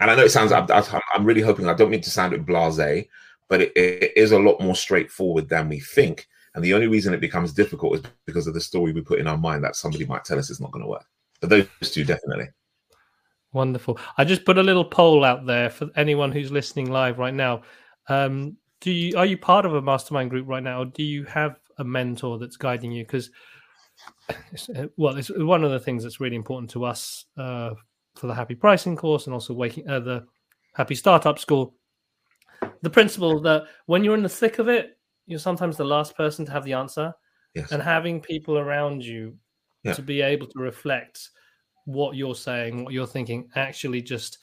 And I know it sounds, I'm, I'm really hoping, I don't mean to sound it blase, but it, it is a lot more straightforward than we think. And the only reason it becomes difficult is because of the story we put in our mind that somebody might tell us it's not going to work. But those two definitely. Wonderful. I just put a little poll out there for anyone who's listening live right now. Um, do you are you part of a mastermind group right now, or do you have a mentor that's guiding you because uh, well it's one of the things that's really important to us uh, for the happy pricing course and also waking uh, the happy startup school the principle that when you're in the thick of it you're sometimes the last person to have the answer yes. and having people around you yeah. to be able to reflect what you're saying what you're thinking actually just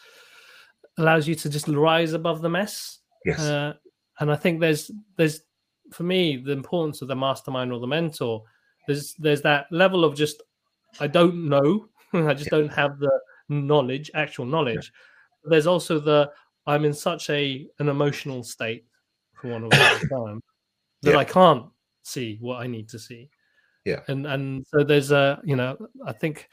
allows you to just rise above the mess yes. Uh, and i think there's there's for me the importance of the mastermind or the mentor there's there's that level of just i don't know i just yeah. don't have the knowledge actual knowledge yeah. there's also the i'm in such a an emotional state for one of the time that yeah. i can't see what i need to see yeah and and so there's a you know i think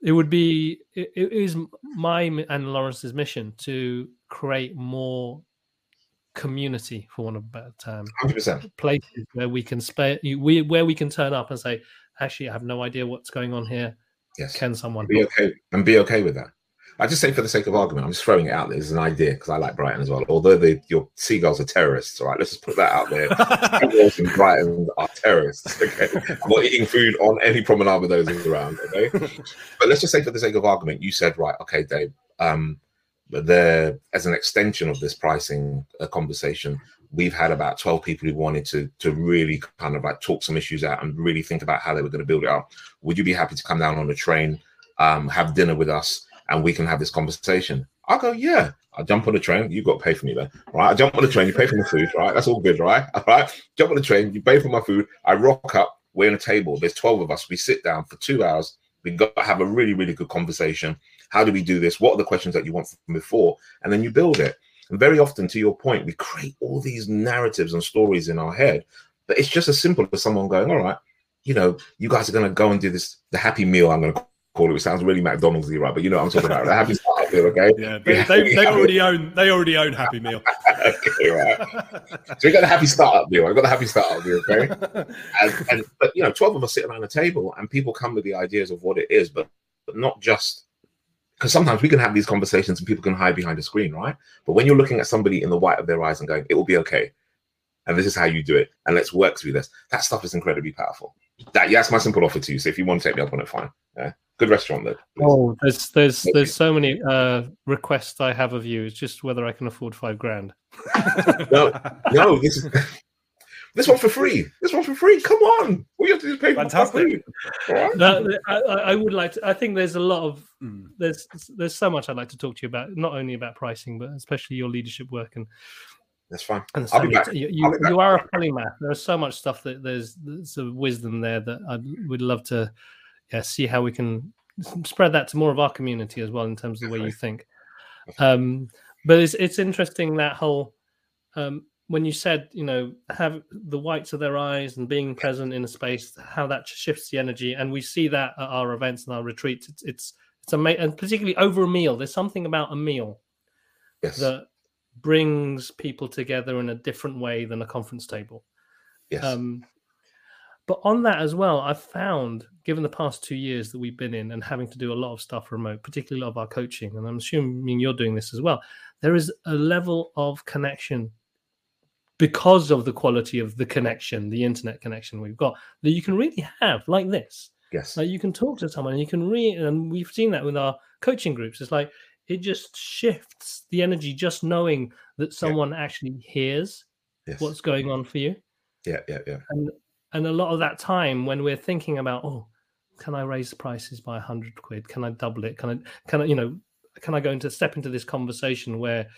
it would be it, it is my and Laurence's mission to create more community, for one of a better term. 100%. Places where we can spare, we where we can turn up and say, actually, I have no idea what's going on here. Yes. Can someone be okay and be okay with that? I just say for the sake of argument, I'm just throwing it out there as an idea because I like Brighton as well. Although the, your seagulls are terrorists, all right, let's just put that out there. seagulls in Brighton are terrorists. Okay, I'm not eating food on any promenade with those around. Okay, but let's just say for the sake of argument, you said right, okay, Dave. Um, but there, as an extension of this pricing uh, conversation, we've had about 12 people who wanted to to really kind of like talk some issues out and really think about how they were going to build it up. Would you be happy to come down on a train, um, have dinner with us, and we can have this conversation. I'll go, yeah. I'll jump on the train. You got to pay for me then, right? I jump on the train. You pay for my food, right? That's all good, right? All right. Jump on the train. You pay for my food. I rock up. We're in a table. There's 12 of us. We sit down for two hours. We got to have a really, really good conversation. How do we do this? What are the questions that you want from before? And then you build it. And very often, to your point, we create all these narratives and stories in our head. But it's just as simple as someone going, all right, you know, you guys are going to go and do this, the happy meal, I'm going to call it. It sounds really McDonald's right? But you know what I'm talking about. The happy meal, okay? Yeah, they, they, they already own they already own Happy Meal. okay, right. So we got the happy startup meal. I got the happy startup meal, okay? And, and but you know, 12 of us sit around the table and people come with the ideas of what it is, but, but not just because sometimes we can have these conversations and people can hide behind a screen, right? But when you're looking at somebody in the white of their eyes and going, it will be okay. And this is how you do it. And let's work through this. That stuff is incredibly powerful. That yeah, that's my simple offer to you. So if you want to take me up on it, fine. Yeah. Good restaurant though. Please. Oh, there's there's there's so many uh requests I have of you. It's just whether I can afford five grand. no, no, this is this one for free. This one for free. Come on. We have to pay Fantastic. for right? no, I, I, would like to. I think there's a lot of mm. there's there's so much I'd like to talk to you about, not only about pricing, but especially your leadership work and. That's fine. And so I'll be back. You, you, back. you, are a polymath. There's so much stuff that there's, there's a wisdom there that I would love to yeah, see how we can spread that to more of our community as well in terms of the way you think. Um, but it's it's interesting that whole um, when you said you know have the whites of their eyes and being present in a space how that shifts the energy. And we see that at our events and our retreats. It's it's it's amazing and particularly over a meal there's something about a meal yes. that brings people together in a different way than a conference table. Yes. Um, but on that as well i've found given the past two years that we've been in and having to do a lot of stuff remote particularly a lot of our coaching and i'm assuming you're doing this as well there is a level of connection because of the quality of the connection, the internet connection we've got, that you can really have like this. Yes. Like you can talk to someone and you can read, and we've seen that with our coaching groups. It's like it just shifts the energy just knowing that someone yeah. actually hears yes. what's going on for you. Yeah, yeah, yeah. And and a lot of that time when we're thinking about, oh, can I raise the prices by a hundred quid? Can I double it? Can I can I, you know, can I go into step into this conversation where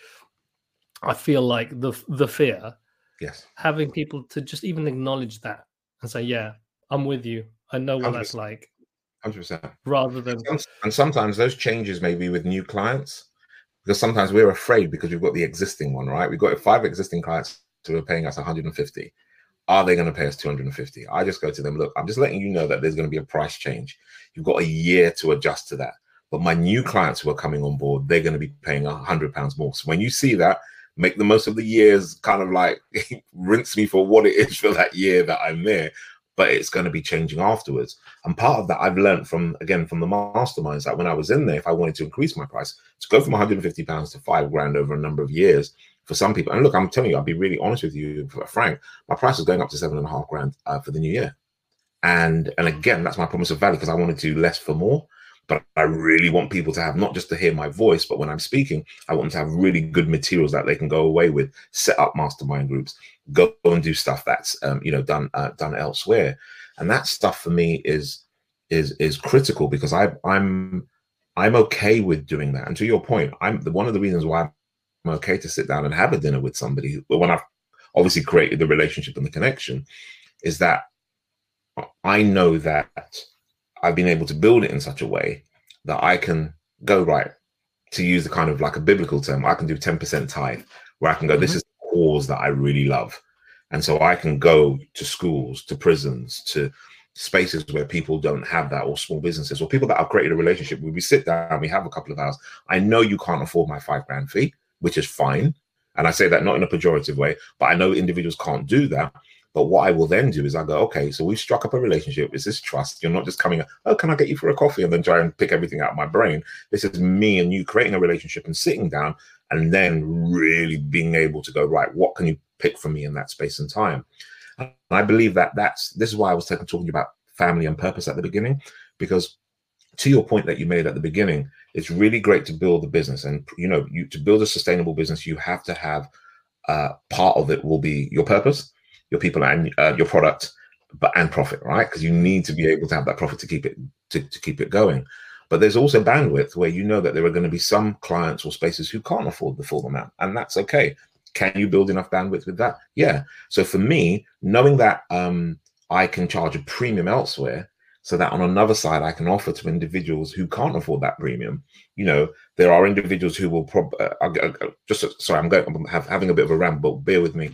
I feel like the the fear Yes. Having people to just even acknowledge that and say, yeah, I'm with you. I know what 100%. that's like. 100%. Rather than. And sometimes those changes may be with new clients because sometimes we're afraid because we've got the existing one, right? We've got five existing clients who are paying us 150. Are they going to pay us 250? I just go to them, look, I'm just letting you know that there's going to be a price change. You've got a year to adjust to that. But my new clients who are coming on board, they're going to be paying a hundred pounds more. So when you see that, make the most of the years, kind of like rinse me for what it is for that year that I'm there. But it's going to be changing afterwards. And part of that I've learned from again from the masterminds that when I was in there, if I wanted to increase my price, to go from 150 pounds to five grand over a number of years for some people. And look, I'm telling you, I'll be really honest with you, Frank. My price is going up to seven and a half grand uh, for the new year. And and again, that's my promise of value because I want to do less for more but I really want people to have not just to hear my voice, but when I'm speaking, I want them to have really good materials that they can go away with, set up mastermind groups, go and do stuff that's um, you know done uh, done elsewhere, and that stuff for me is is is critical because I I'm I'm okay with doing that. And to your point, I'm one of the reasons why I'm okay to sit down and have a dinner with somebody when I've obviously created the relationship and the connection, is that I know that I've been able to build it in such a way that I can go right to use the kind of like a biblical term. I can do 10% tithe where I can go, mm-hmm. this is the cause that I really love. And so I can go to schools, to prisons, to spaces where people don't have that or small businesses or people that have created a relationship where we sit down, we have a couple of hours. I know you can't afford my five grand fee, which is fine. And I say that not in a pejorative way, but I know individuals can't do that. But what I will then do is I go, okay, so we've struck up a relationship. Is this trust? You're not just coming, oh, can I get you for a coffee and then try and pick everything out of my brain? This is me and you creating a relationship and sitting down and then really being able to go, right, what can you pick from me in that space and time? And I believe that that's this is why I was talking about family and purpose at the beginning, because to your point that you made at the beginning, it's really great to build the business. And you know, you to build a sustainable business, you have to have uh, part of it will be your purpose your people and uh, your product, but and profit, right? Because you need to be able to have that profit to keep it to, to keep it going. But there's also bandwidth where you know that there are going to be some clients or spaces who can't afford the full amount, and that's okay. Can you build enough bandwidth with that? Yeah. So for me, knowing that um, I can charge a premium elsewhere, so that on another side I can offer to individuals who can't afford that premium. You know, there are individuals who will probably uh, just sorry, I'm going I'm have, having a bit of a ramble. Bear with me.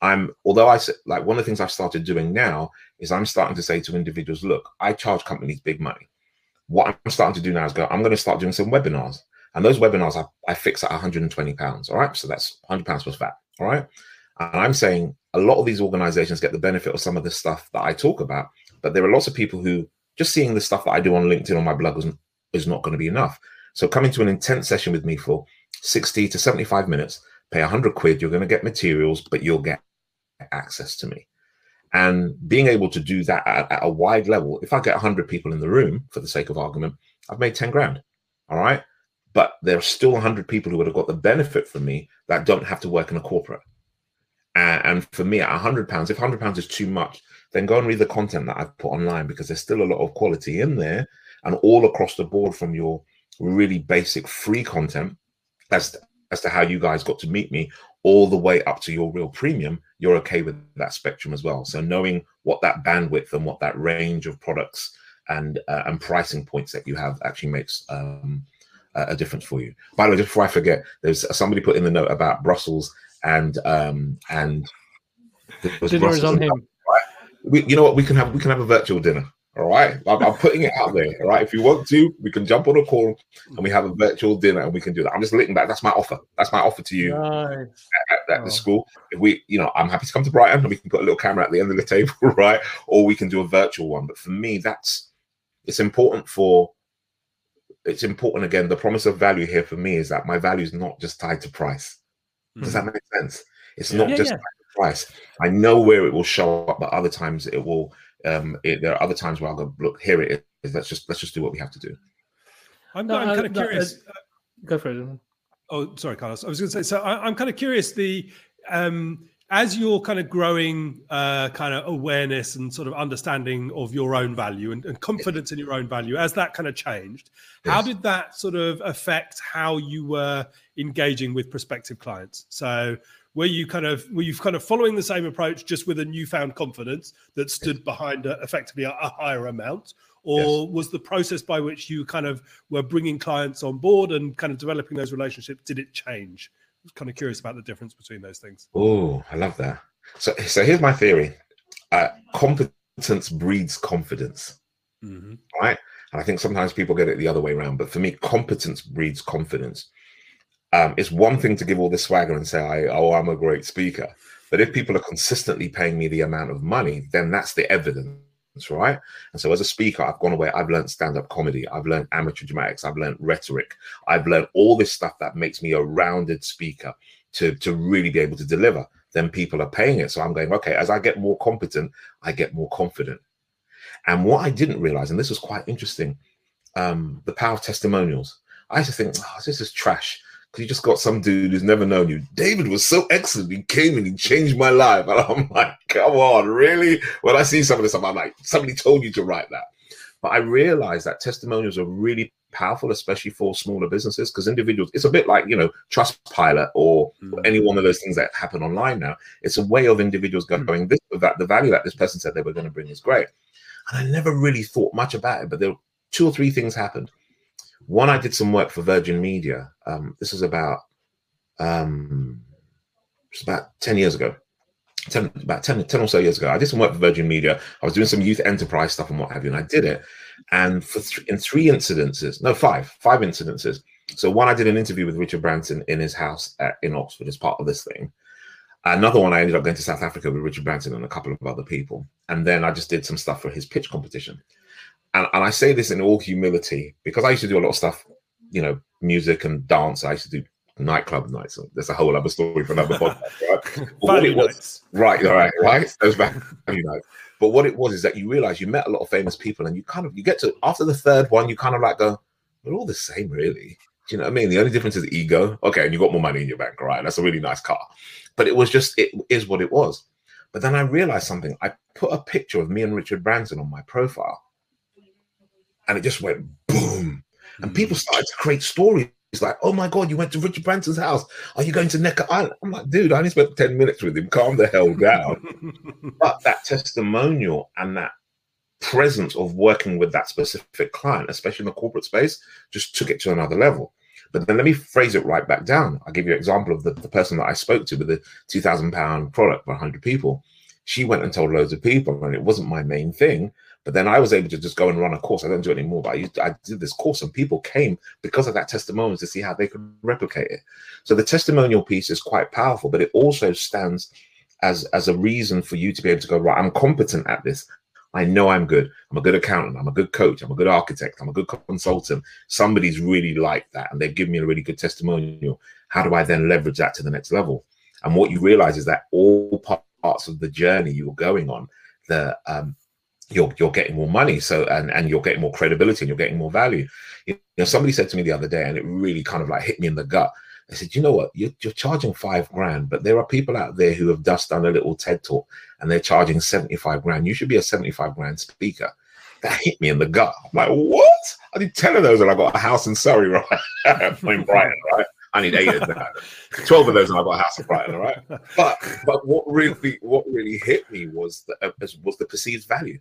I'm although I said like one of the things I've started doing now is I'm starting to say to individuals, look, I charge companies big money. What I'm starting to do now is go, I'm going to start doing some webinars. And those webinars I, I fix at 120 pounds. All right. So that's 100 pounds plus VAT. All right. And I'm saying a lot of these organizations get the benefit of some of the stuff that I talk about, but there are lots of people who just seeing the stuff that I do on LinkedIn on my blog is, is not going to be enough. So coming to an intense session with me for 60 to 75 minutes, pay 100 quid, you're going to get materials, but you'll get access to me. And being able to do that at, at, a wide level, if I get 100 people in the room for the sake of argument, I've made 10 grand. All right. But there are still 100 people who would have got the benefit from me that don't have to work in a corporate. And, and for me, at 100 pounds, if 100 pounds is too much, then go and read the content that I've put online because there's still a lot of quality in there and all across the board from your really basic free content as as to how you guys got to meet me all the way up to your real premium you're okay with that spectrum as well. So knowing what that bandwidth and what that range of products and uh, and pricing points that you have actually makes um, a difference for you. By the way, just before I forget, there's somebody put in the note about Brussels and um and dinner Brussels is on him. Right? We, you know what? We can have we can have a virtual dinner. All right. I'm, putting it out there. All right. If you want to, we can jump on a call and we have a virtual dinner and we can do that. I'm just linking that. That's my offer. That's my offer to you nice. at, at, oh. the school. If we, you know, I'm happy to come to Brighton and we can put a little camera at the end of the table, right? Or we can do a virtual one. But for me, that's it's important for it's important again. The promise of value here for me is that my value is not just tied to price. Does that hmm. make sense? It's not yeah, just yeah. price. I know where it will show up, but other times it will um, it, there are other times where I'll go, look, here it is. Let's just let's just do what we have to do. I'm, no, I'm kind of curious. Uh, go for it. Oh, sorry, Carlos. I was going to say. So I, am kind of curious. The um, as you're kind of growing uh, kind of awareness and sort of understanding of your own value and, and confidence in your own value, as that kind of changed, yes. how did that sort of affect how you were engaging with prospective clients? So were you kind of were you kind of following the same approach just with a newfound confidence that stood behind a, effectively a, a, higher amount? Or yes. was the process by which you kind of were bringing clients on board and kind of developing those relationships did it change? I was kind of curious about the difference between those things. Oh i love that. So so here's my theory. Uh, competence breeds confidence mm-hmm. right? And i think sometimes people get it the other way around but for me competence breeds confidence um, it's one thing to give all this swagger and say, I, "Oh, I'm a great speaker," but if people are consistently paying me the amount of money, then that's the evidence, right? And so, as a speaker, I've gone away. I've learned stand-up comedy. I've learned amateur dramatics. I've learned rhetoric. I've learned all this stuff that makes me a rounded speaker to to really be able to deliver. Then people are paying it. So I'm going, okay. As I get more competent, I get more confident. And what I didn't realize, and this was quite interesting, um, the power of testimonials. I used to think, oh, this is trash because you just got some dude who's never known you. David was so excellent. He came and he changed my life. And I'm like, come on, really? When I see some of this, I'm like, somebody told you to write that. But I realized that testimonials are really powerful, especially for smaller businesses, because individuals, it's a bit like, you know, Trustpilot or mm. any one of those things that happen online now. It's a way of individuals going, mm. this, that the value that this person said they were going to bring is great. And I never really thought much about it, but there two or three things happened. One, I did some work for Virgin Media. Um, this was about um, it's about 10 years ago. 10, about 10, 10 or so years ago. I did some work for Virgin Media. I was doing some youth enterprise stuff and what have you, and I did it. And for th- in three incidences, no, five, five incidences. So one, I did an interview with Richard Branson in his house at, in Oxford as part of this thing. Another one, I ended up going to South Africa with Richard Branson and a couple of other people. And then I just did some stuff for his pitch competition and, and I say this in all humility because I used to do a lot of stuff, you know, music and dance. I used to do nightclub nights. There's a whole other story for another podcast, right? it was, right, all right, right. Those back, you know. But what it was is that you realize you met a lot of famous people, and you kind of you get to after the third one, you kind of like go, we're all the same, really. Do you know what I mean? The only difference is ego. Okay, and you got more money in your bank, right? That's a really nice car. But it was just it is what it was. But then I realized something. I put a picture of me and Richard Branson on my profile and it just went boom. And people mm. started to create stories like, oh my God, you went to Richard Branson's house. Are you going to Necker Island? I'm like, dude, I only spent 10 minutes with him. Calm the hell down. but that testimonial and that presence of working with that specific client, especially in the corporate space, just took it to another level. But then let me phrase it right back down. I'll give you an example of the, the person that I spoke to with the 2,000 pound product for 100 people. She went and told loads of people, and it wasn't my main thing. But then I was able to just go and run a course. I don't do it anymore, but I, used, I did this course and people came because of that testimonial to see how they could replicate it. So the testimonial piece is quite powerful, but it also stands as, as a reason for you to be able to go, right, I'm competent at this. I know I'm good. I'm a good accountant. I'm a good coach. I'm a good architect. I'm a good consultant. Somebody's really like that and they've given me a really good testimonial. How do I then leverage that to the next level? And what you realize is that all parts of the journey you're going on, the um, you're you're getting more money so and and you're getting more credibility and you're getting more value you know somebody said to me the other day and it really kind of like hit me in the gut I said, you know what? You're, you're, charging five grand, but there are people out there who have just done a little TED talk and they're charging 75 grand. You should be a 75 grand speaker. That hit me in the gut. I'm like, what? I did 10 of those and I got a house in Surrey, right? in Brighton, right? I need eight of that. 12 of those and I got a house in Brighton, right? But but what really what really hit me was the uh, was the perceived value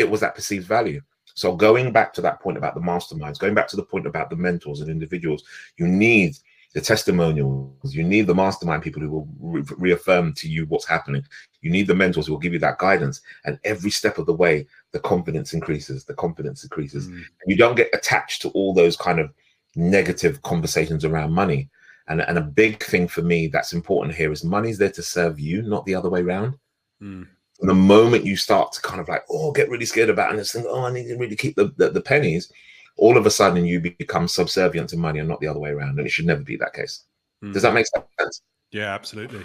it was that perceived value. So going back to that point about the masterminds, going back to the point about the mentors and individuals, you need the testimonials. You need the mastermind people who will re- reaffirm to you what's happening. You need the mentors who will give you that guidance. And every step of the way, the confidence increases. The confidence increases. Mm. You don't get attached to all those kind of negative conversations around money. And, and a big thing for me that's important here is money's there to serve you, not the other way around. Mm the moment you start to kind of like, oh, get really scared about it and just think, oh, I need to really keep the, the, the pennies, all of a sudden you become subservient to money and not the other way around. And it should never be that case. Mm. Does that make sense? Yeah, absolutely.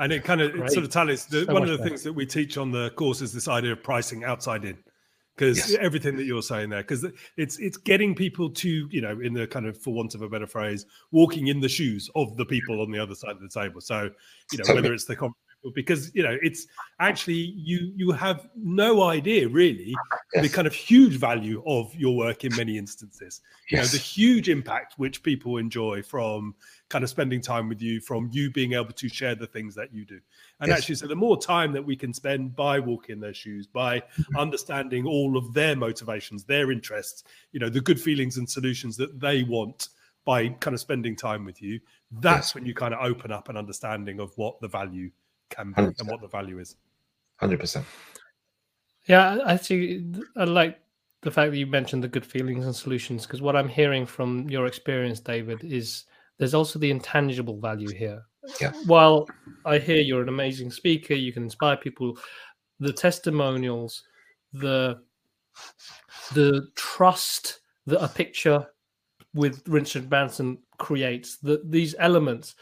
And it kind of it sort of tallies. The, so one of the better. things that we teach on the course is this idea of pricing outside in, because yes. everything that you're saying there, because it's it's getting people to you know in the kind of for want of a better phrase, walking in the shoes of the people on the other side of the table. So you know totally. whether it's the because you know it's actually you you have no idea really yes. the kind of huge value of your work in many instances you yes. know the huge impact which people enjoy from kind of spending time with you from you being able to share the things that you do and yes. actually so the more time that we can spend by walking their shoes by mm-hmm. understanding all of their motivations their interests you know the good feelings and solutions that they want by kind of spending time with you that's when you kind of open up an understanding of what the value can be 100%. and what the value is. Hundred percent. Yeah, I see. I like the fact that you mentioned the good feelings and solutions because what I'm hearing from your experience, David, is there's also the intangible value here. Yeah. While I hear you're an amazing speaker, you can inspire people. The testimonials, the the trust that a picture with Richard Branson creates, that these elements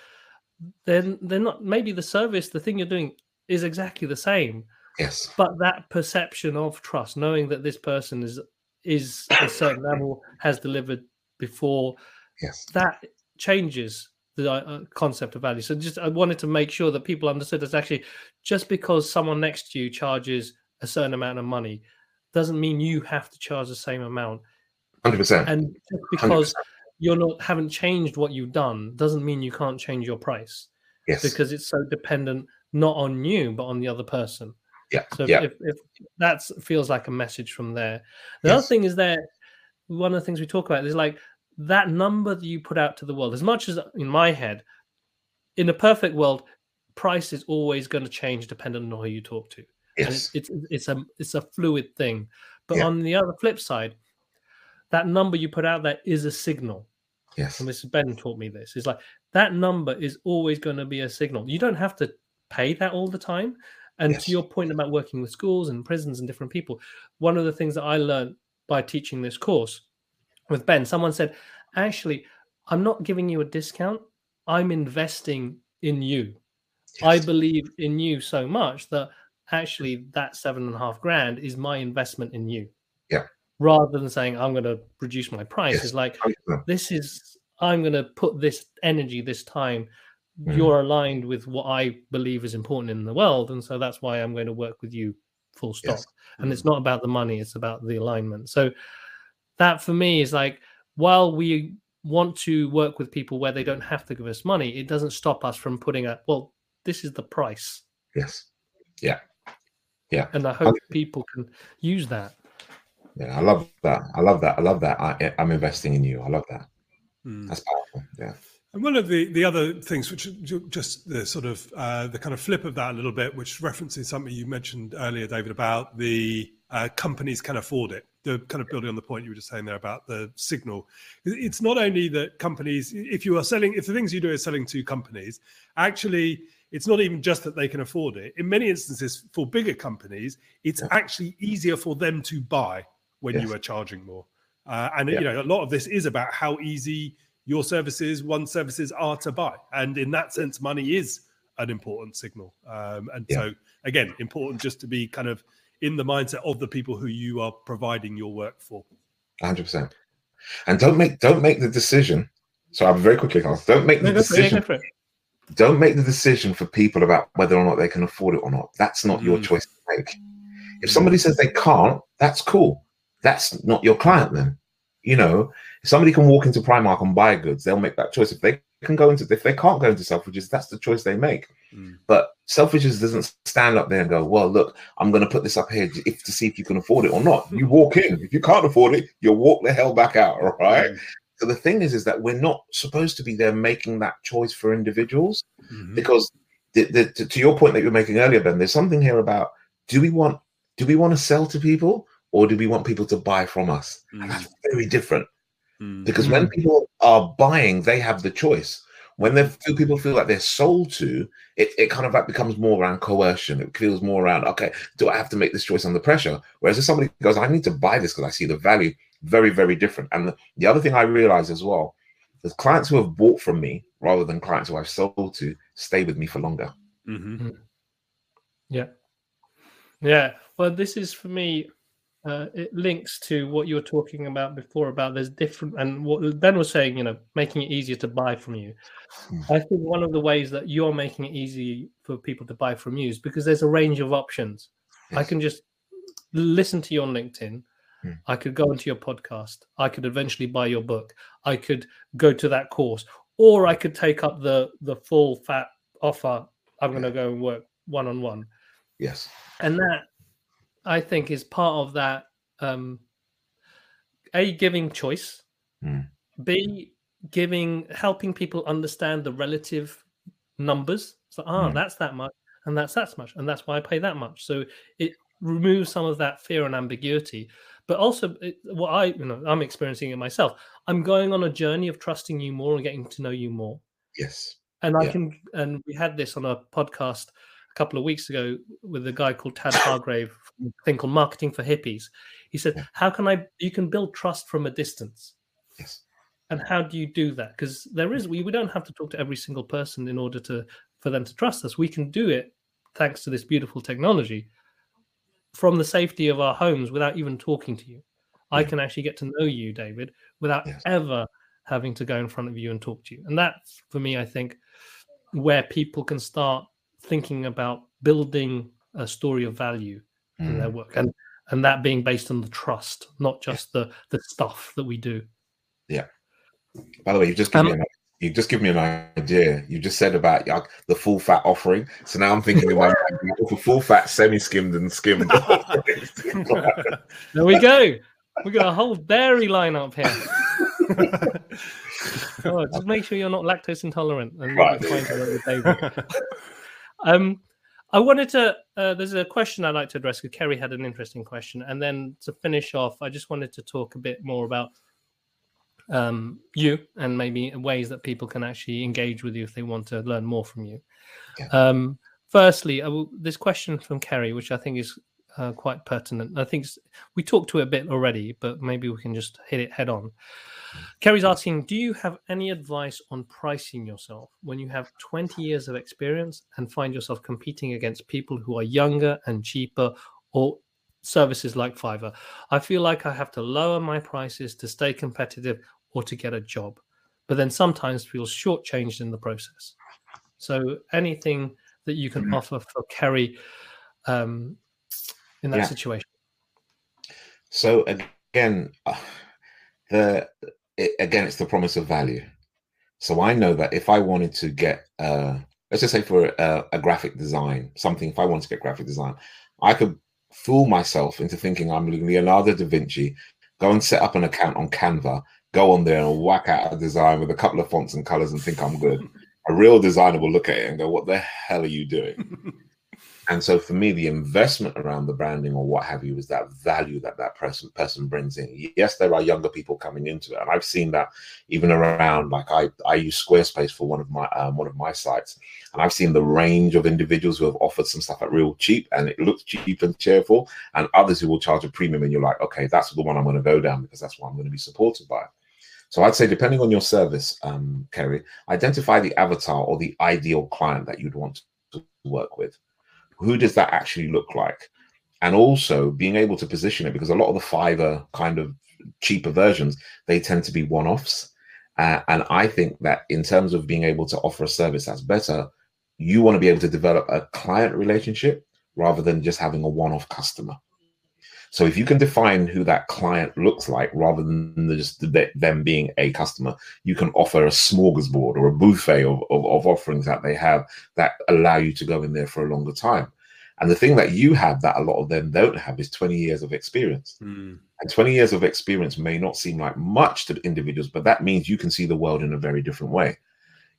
then they're not maybe the service the thing you're doing is exactly the same. Yes. But that perception of trust knowing that this person is is a certain level has delivered before yes. that changes the uh, concept of value. So just i wanted to make sure that people understood that actually just because someone next to you charges a certain amount of money doesn't mean you have to charge the same amount. 100% and just because 100% you're not haven't changed what you've done doesn't mean you can't change your price. Yes. Because it's so dependent not on you but on the other person. Yeah. So yeah. If, if that feels like a message from there. The yes. other thing is that one of the things we talk about is like that number that you put out to the world. As much as in my head, in a perfect world, price is always going to change depending on who you talk to. Yes. It's, it's, it's a it's a fluid thing. But yeah. on the other flip side, that number you put out there is a signal. Yes. And Mr. Ben taught me this. It's like that number is always going to be a signal. You don't have to pay that all the time. And yes. to your point about working with schools and prisons and different people, one of the things that I learned by teaching this course with Ben, someone said, actually, I'm not giving you a discount. I'm investing in you. Yes. I believe in you so much that actually that seven and a half grand is my investment in you. Yeah rather than saying I'm going to reduce my price. Yes. Is like this is I'm going to put this energy, this time. Mm. You're aligned with what I believe is important in the world, and so that's why I'm going to work with you. Full stop. Yes. And mm. it's not about the money; it's about the alignment. So that for me is like while we want to work with people where they don't have to give us money, it doesn't stop us from putting a well, this is the price. Yes. Yeah. Yeah. And I hope people can use that. Yeah, I love that. I love that. I love that. I, I'm investing in you. I love that. Mm. That's powerful. Yeah. And one of the, the other things, which just the sort of uh, the kind of flip of that a little bit, which references something you mentioned earlier, David, about the uh, companies can afford it. The kind of building on the point you were just saying there about the signal. It's not only that companies, if you are selling, if the things you do are selling to companies, actually, it's not even just that they can afford it. In many instances, for bigger companies, it's actually easier for them to buy when yes. you are charging more. Uh, and yeah. you know, a lot of this is about how easy your services, one services are to buy, and in that sense, money is an important signal. Um, and yeah. so, again, important just to be kind of in the mindset of the people who you are providing your work for. Hundred percent. And don't make don't make the decision. So I'm very quickly, don't make the no, decision. Don't make the decision for people about whether or not they can afford it or not. That's not mm. your choice to make. If somebody says they can't, that's cool. That's not your client then. You know, if somebody can walk into Primark and buy goods, they'll make that choice. If they can go into, if they can't go into Selfridges, that's the choice they make. Mm. But Selfridges doesn't stand up there and go, "Well, look, I'm going to put this up here if to see if you can afford it or not." You walk in. If you can't afford it, you walk the hell back out. Right. Mm. So the thing is, is that we're not supposed to be there making that choice for individuals, mm-hmm. because the, the, to, to your point that you were making earlier, Ben, there's something here about do we want do we want to sell to people or do we want people to buy from us? Mm. that's very different. Mm. Because when people are buying, they have the choice. When the people feel like they're sold to, it, it kind of like becomes more around coercion. It feels more around, okay, do I have to make this choice under pressure? Whereas if somebody goes, I need to buy this because I see the value, very, very different. And the, the other thing I realize as well is clients who have bought from me rather than clients who I've sold to stay with me for longer. Mm-hmm. Hmm. Yeah. Yeah. Well, this is for me uh, it links to what you were talking about before about there's different and what Ben was saying, you know, making it easier to buy from you. Hmm. I think one of the ways that you're making it easy for people to buy from you is because there's a range of options. Yes. I can just listen to you on LinkedIn. Hmm. I could go into your podcast. I could eventually buy your book. I could go to that course, or I could take up the the full fat offer. I'm going to go and work one on one. Yes, and that I think is part of that. Um, a giving choice, mm. B giving helping people understand the relative numbers. So ah, mm. that's that much, and that's that much, and that's why I pay that much. So it removes some of that fear and ambiguity. But also, it, what I you know I'm experiencing it myself. I'm going on a journey of trusting you more and getting to know you more. Yes, and I can. And we had this on a podcast couple of weeks ago with a guy called Tad Hargrave, a thing called Marketing for Hippies. He said, yeah. "How can I? You can build trust from a distance." Yes. And how do you do that? Because there is we we don't have to talk to every single person in order to for them to trust us. We can do it thanks to this beautiful technology from the safety of our homes without even talking to you. Yeah. I can actually get to know you, David, without yes. ever having to go in front of you and talk to you. And that's for me, I think, where people can start thinking about building a story of value mm. in their mm. work and and that being based on the trust not just the the stuff that we do. Yeah. By the way you just given um, me an, you just give me an idea. You just said about like, the full fat offering. So now i'm thinking of my for full fat semi skimmed and skimmed. There we go. We got a whole dairy line up here. Oh, just make sure you're not lactose intolerant and right. Um, I wanted to. Uh, there's a question I'd like to address because Kerry had an interesting question, and then to finish off, I just wanted to talk a bit more about um, you and maybe ways that people can actually engage with you if they want to learn more from you. Yeah. Um, firstly, will, this question from Kerry, which I think is uh, quite pertinent. I think we talked to it a bit already, but maybe we can just hit it head on. Kerry's asking, do you have any advice on pricing yourself when you have 20 years of experience and find yourself competing against people who are younger and cheaper or services like Fiverr? I feel like I have to lower my prices to stay competitive or to get a job, but then sometimes feel shortchanged in the process. So anything that you can mm-hmm. offer for Kerry um, in that yeah. situation? So again, the it, again, it's the promise of value. So I know that if I wanted to get, uh, let's just say for a, a graphic design, something, if I wanted to get graphic design, I could fool myself into thinking I'm Leonardo da Vinci, go and set up an account on Canva, go on there and whack out a design with a couple of fonts and colors and think I'm good. A real designer will look at it and go, What the hell are you doing? And so for me, the investment around the branding or what have you is that value that that person person brings in. Yes, there are younger people coming into it, and I've seen that even around. Like I I use Squarespace for one of my um, one of my sites, and I've seen the range of individuals who have offered some stuff at real cheap, and it looks cheap and cheerful, and others who will charge a premium, and you're like, okay, that's the one I'm going to go down because that's what I'm going to be supported by. So I'd say, depending on your service, um, Kerry, identify the avatar or the ideal client that you'd want to work with who does that actually look like? And also being able to position it because a lot of the Fiverr kind of cheaper versions, they tend to be one offs. Uh, and I think that in terms of being able to offer a service that's better, you want to be able to develop a client relationship rather than just having a one off customer. So if you can define who that client looks like rather than just them being a customer, you can offer a smorgasbord or a buffet of, of, of, offerings that they have that allow you to go in there for a longer time. And the thing that you have that a lot of them don't have is 20 years of experience. Mm. And 20 years of experience may not seem like much to individuals, but that means you can see the world in a very different way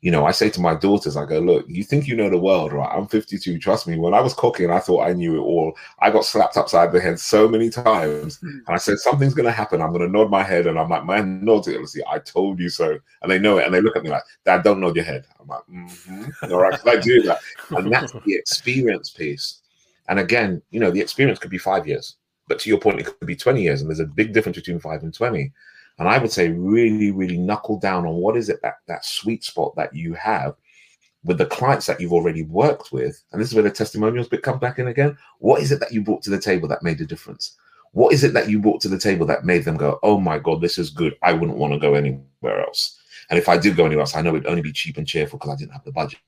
you know, I say to my daughters, I go, look, you think you know the world, right? I'm 52. Trust me. When I was cooking, I thought I knew it all. I got slapped upside the head so many times. Hmm. And I said, something's going to happen. I'm going to nod my head. And I'm like, man, nod it. See, I told you so. And they know it. And they look at me like, Dad, don't nod your head. I'm like, mm-hmm. all right, I do that. And that's the experience piece. And again, you know, the experience could be five years. But to your point, it could be 20 years. And there's a big difference between five and 20. And I would say really, really knuckle down on what is it that that sweet spot that you have with the clients that you've already worked with. And this is where the testimonials bit come back in again. What is it that you brought to the table that made a difference? What is it that you brought to the table that made them go, oh my God, this is good. I wouldn't want to go anywhere else. And if I did go anywhere else, I know it'd only be cheap and cheerful because I didn't have the budget.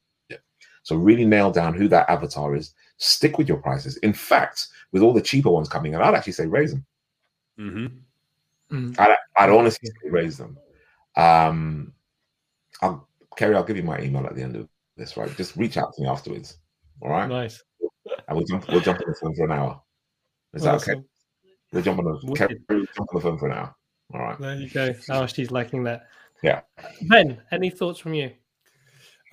So really nail down who that avatar is. Stick with your prices. In fact, with all the cheaper ones coming in, I'd actually say raise them. Mm-hmm. Mm. I'd, I'd honestly raise them. Um, I'll Kerry. I'll give you my email at the end of this. Right, just reach out to me afterwards. All right. Nice. And we'll jump. We'll jump on the phone for an hour. Is that awesome. okay? We'll jump on the Kerry, jump on the phone for an hour. All right. There you go. Oh, she's liking that. Yeah. Ben, any thoughts from you?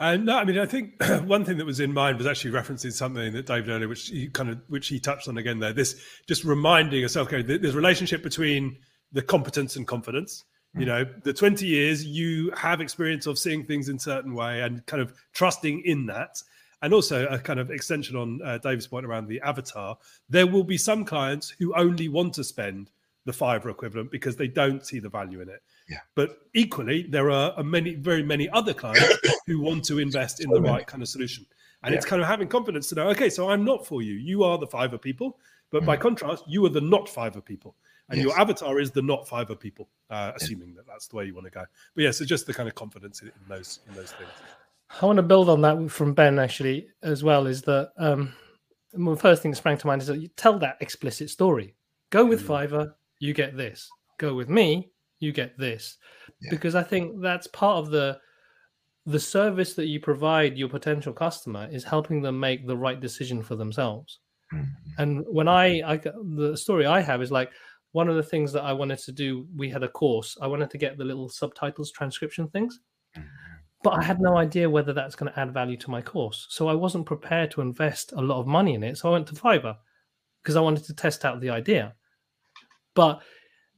Uh, no, I mean, I think one thing that was in mind was actually referencing something that David earlier, which he kind of, which he touched on again there. This just reminding yourself, okay, there's relationship between the competence and confidence you hmm. know the 20 years you have experience of seeing things in certain way and kind of trusting in that and also a kind of extension on uh, david's point around the avatar there will be some clients who only want to spend the Fiverr equivalent because they don't see the value in it yeah. but equally there are many very many other clients who want to invest in the right kind of solution and yeah. it's kind of having confidence to know okay so i'm not for you you are the Fiverr people but mm. by contrast you are the not Fiverr people and yes. your avatar is the not Fiverr people, uh, assuming yeah. that that's the way you want to go. But yeah, so just the kind of confidence in, in those in those things. I want to build on that from Ben actually as well. Is that um, the first thing that sprang to mind is that you tell that explicit story. Go with mm. Fiverr, you get this. Go with me, you get this. Yeah. Because I think that's part of the the service that you provide your potential customer is helping them make the right decision for themselves. Mm-hmm. And when I, I the story I have is like one of the things that I wanted to do, we had a course. I wanted to get the little subtitles transcription things, mm-hmm. but I had no idea whether that's going to add value to my course. So I wasn't prepared to invest a lot of money in it. So I went to Fiverr because I wanted to test out the idea. But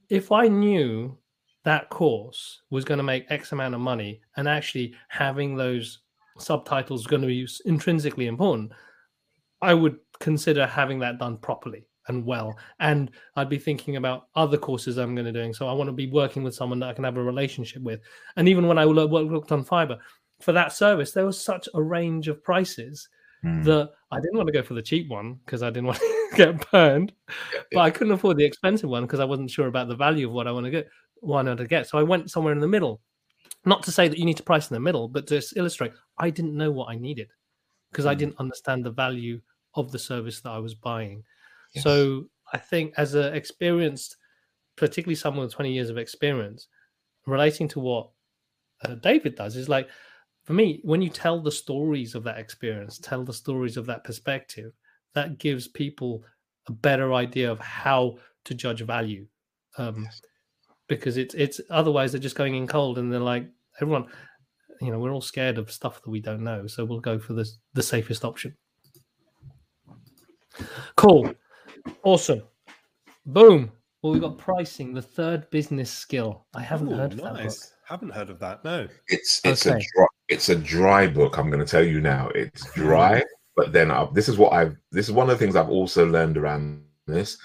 if I knew that course was going to make X amount of money and actually having those subtitles going to be intrinsically important, I would consider having that done properly and well. And I'd be thinking about other courses I'm going to doing. So I want to be working with someone that I can have a relationship with. And even when I looked on Fiverr for that service, there was such a range of prices mm. that I didn't want to go for the cheap one because I didn't want to get burned, but I couldn't afford the expensive one because I wasn't sure about the value of what I want to get. Wanted to get, so I went somewhere in the middle. Not to say that you need to price in the middle, but to illustrate, I didn't know what I needed because mm. I hmm. didn't understand the value of the service that I was buying. So I think as an experienced, particularly someone with 20 years of experience, relating to what uh, David does is like for me when you tell the stories of that experience, tell the stories of that perspective, that gives people a better idea of how to judge value. Um, because it's it's otherwise they're just going in cold and they're like everyone you know we're all scared of stuff that we don't know so we'll go for the the safest option. Cool awesome boom well we've got pricing the third business skill i haven't Ooh, heard of that nice. book. Haven't heard of that. No. It's it's Okay. a dry, it's a dry book. I'm going to tell you now. It's dry, but then I, this is what I've. This is one of the things I've also learned around this.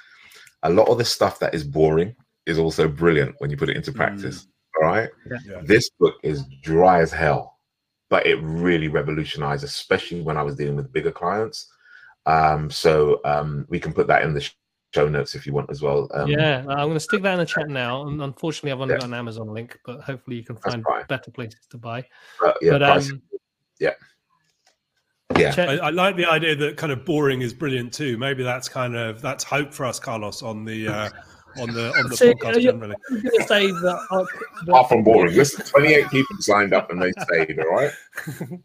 A lot of the stuff that is boring is also brilliant when you put it into practice. Mm. All right. Yeah. This book is dry as hell, but it really revolutionized, especially when I was dealing with bigger clients. Um, so um, we can put that in the sh- show notes if you want as well. Um, yeah i'm going to stick that in the chat now and unfortunately i've only Yeah. got an amazon link but hopefully you can find better places to buy But yeah, but price- um yeah. check- I, I like the idea that kind of boring is brilliant too. Maybe that's kind of that's hope for us, Carlos, on the uh, on the on the See, podcast uh, you- generally. I was going to say that, uh, that Apart from boring, listen, 28 people signed up and they stayed. All right.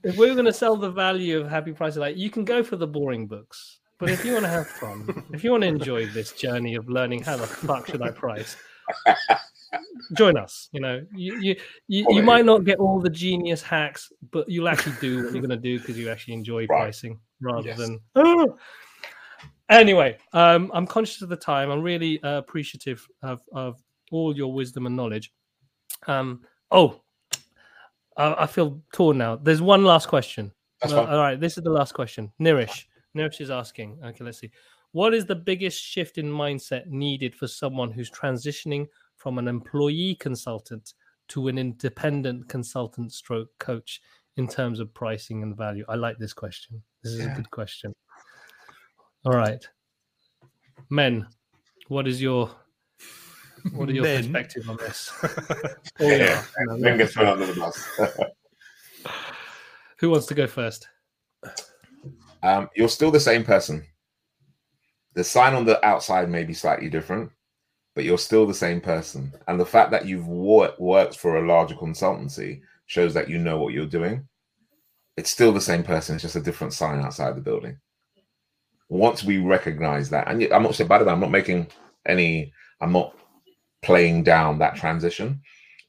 if we were going to sell the value of happy prices, like you can go for the boring books, but if you want to have fun, if you want to enjoy this journey of learning how the fuck should I price, join us. You know, you you you, you might not get all the genius hacks, but you'll actually do what you're going to do because you actually enjoy Right. pricing rather Yes. than. "Oh." Anyway, um, I'm conscious of the time. I'm really uh, appreciative of, of all your wisdom and knowledge. Um, oh, I, I feel torn now. There's one last question. Uh, all right, this is the last question. Nirish. Nirish is asking. Okay, let's see. What is the biggest shift in mindset needed for someone who's transitioning from an employee consultant to an independent consultant stroke coach in terms of pricing and value? I like this question. This is a good question. All right. Men, what is your what are your Men? perspective on this? Oh, yeah. No, then get thrown under the bus. Who wants to go first? um, you're still the same person. The sign on the outside may be slightly different, but you're still the same person. And the fact that you've wor- worked for a larger consultancy shows that you know what you're doing. It's still the same person. It's just a different sign outside the building. Once we recognize that, and I'm not so bad about it, I'm not making any, I'm not playing down that transition,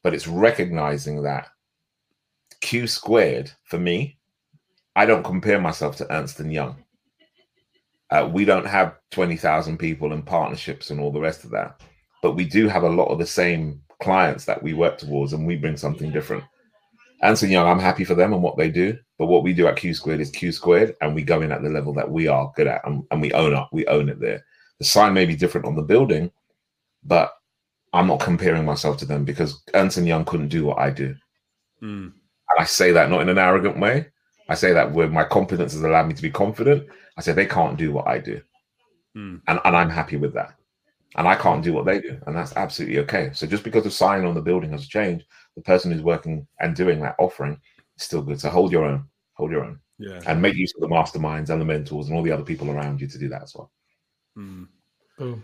but it's recognizing that Q squared for me I don't compare myself to Ernst and Young. Uh, we don't have twenty thousand people in partnerships and all the rest of that, but we do have a lot of the same clients that we work towards, and we bring something different. And Young, I'm happy for them and what they do, but what we do at Q squared is Q squared, and we go in at the level that we are good at, and, and we own up, we own it there. The sign may be different on the building, but I'm not comparing myself to them because and Young couldn't do what I do. Mm. And I say that not in an arrogant way. I say that where my confidence has allowed me to be confident. I say they can't do what I do. Mm. And, and I'm happy with that. And I can't do what they do. And that's absolutely okay. So just because the sign on the building has changed, the person who's working and doing that offering is still good. So hold your own. Hold your own. Yeah. And make use of the masterminds and the mentors and all the other people around you to do that as well. Mm. Boom.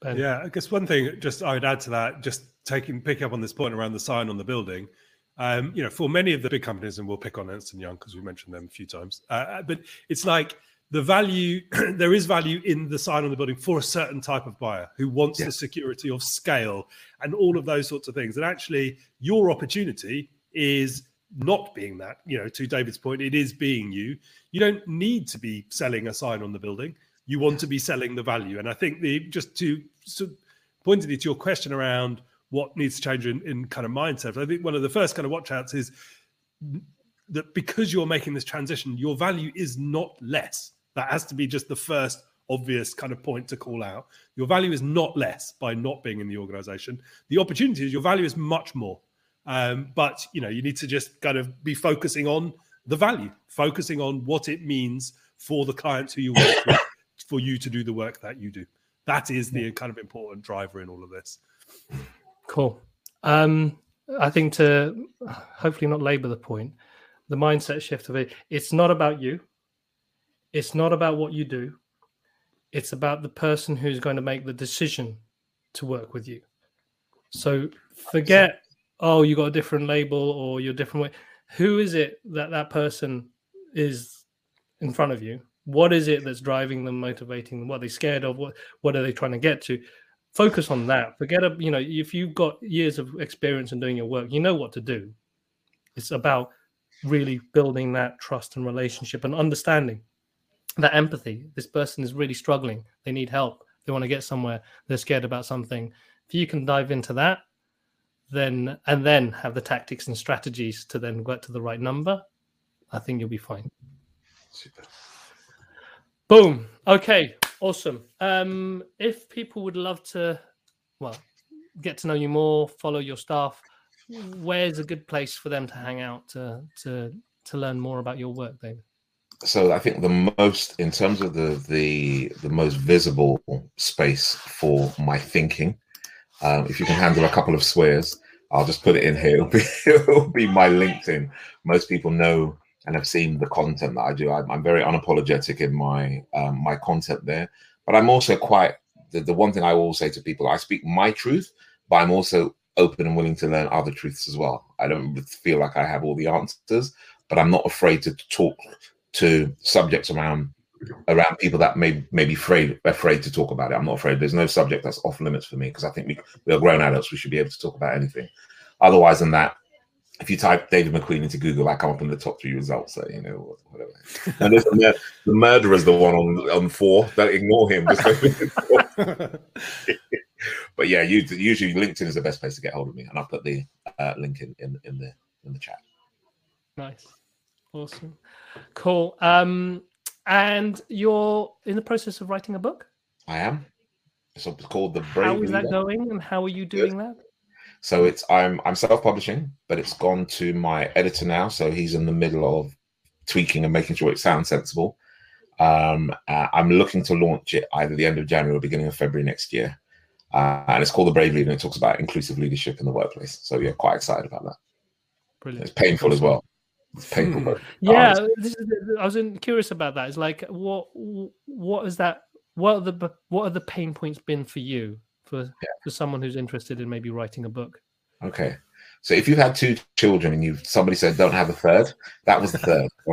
Ben. Yeah, I guess one thing just I would add to that, just taking pick up on this point around the sign on the building. Um, you know, for many of the big companies, and we'll pick on Ernst and Young because we mentioned them a few times. Uh, but it's like the value there is value in the sign on the building for a certain type of buyer who wants Yeah. the security of scale and all of those sorts of things. And actually, your opportunity is not being that. You know, to David's point, it is being you. You don't need to be selling a sign on the building. You want to be selling the value. And I think the just to so pointedly to your question around what needs to change in, in kind of mindset, I think one of the first kind of watch outs is that because you're making this transition, your value is not less. That has to be just the first obvious kind of point to call out. Your value is not less by not being in the organization. The opportunity is your value is much more. Um, but you know, you need to just kind of be focusing on the value, focusing on what it means for the clients who you work with, for you to do the work that you do. That is the kind of important driver in all of this. Cool. Um, I think to hopefully not labor the point, the mindset shift of it, it's not about you. It's not about what you do. It's about the person who's going to make the decision to work with you. So forget oh, you got a different label or you're different way. Who is it that that person is in front of you? What is it that's driving them, motivating them? What are they scared of? What what are they trying to get to? Focus on that. Forget you know, if you've got years of experience in doing your work, you know what to do. It's about really building that trust and relationship and understanding that empathy. This person is really struggling. They need help. They want to get somewhere. They're scared about something. If you can dive into that, then and then have the tactics and strategies to then get to the right number, I think you'll be fine. Super. Boom. Okay. Awesome. Um, if people would love to, well, get to know you more, follow your stuff, where's a good place for them to hang out to to to learn more about your work, David? So I think the most, in terms of the the the most visible space for my thinking, um, if you can handle a couple of swears, I'll just put it in here. It'll be, it'll be my LinkedIn. Most people know and have seen the content that I do. I'm, I'm very unapologetic in my um, my content there, but I'm also quite the, the one thing I always say to people: I speak my truth, but I'm also open and willing to learn other truths as well. I don't feel like I have all the answers, but I'm not afraid to talk to subjects around around people that may may be afraid afraid to talk about it. I'm not afraid. There's no subject that's off limits for me because I think we we are grown adults. We should be able to talk about anything. Otherwise than that, if you type David McQueen into Google, I come up in the top three results. So you know whatever. And the, the murderer is the one on on four. Don't ignore him. but yeah, you, usually LinkedIn is the best place to get hold of me, and I'll put the uh, link in, in in the in the chat. Nice, awesome, cool. Um, and you're in the process of writing a book. I am. So it's called the Brave. How is that going, and how are you doing Good. that? So it's I'm I'm self-publishing, but it's gone to my editor now. So he's in the middle of tweaking and making sure it sounds sensible. Um, uh, I'm looking to launch it either the end of January or beginning of February next year. Uh, and it's called The Brave Leader and it talks about inclusive leadership in the workplace. So, yeah, quite excited about that. Brilliant. It's painful as well. Painful. Hmm. yeah, is, I was in, curious about that. It's like, what what is that? What are the what are the pain points been for you for yeah. for someone who's interested in maybe writing a book? Okay, so if you had two children and you somebody said don't have a third, that was the third.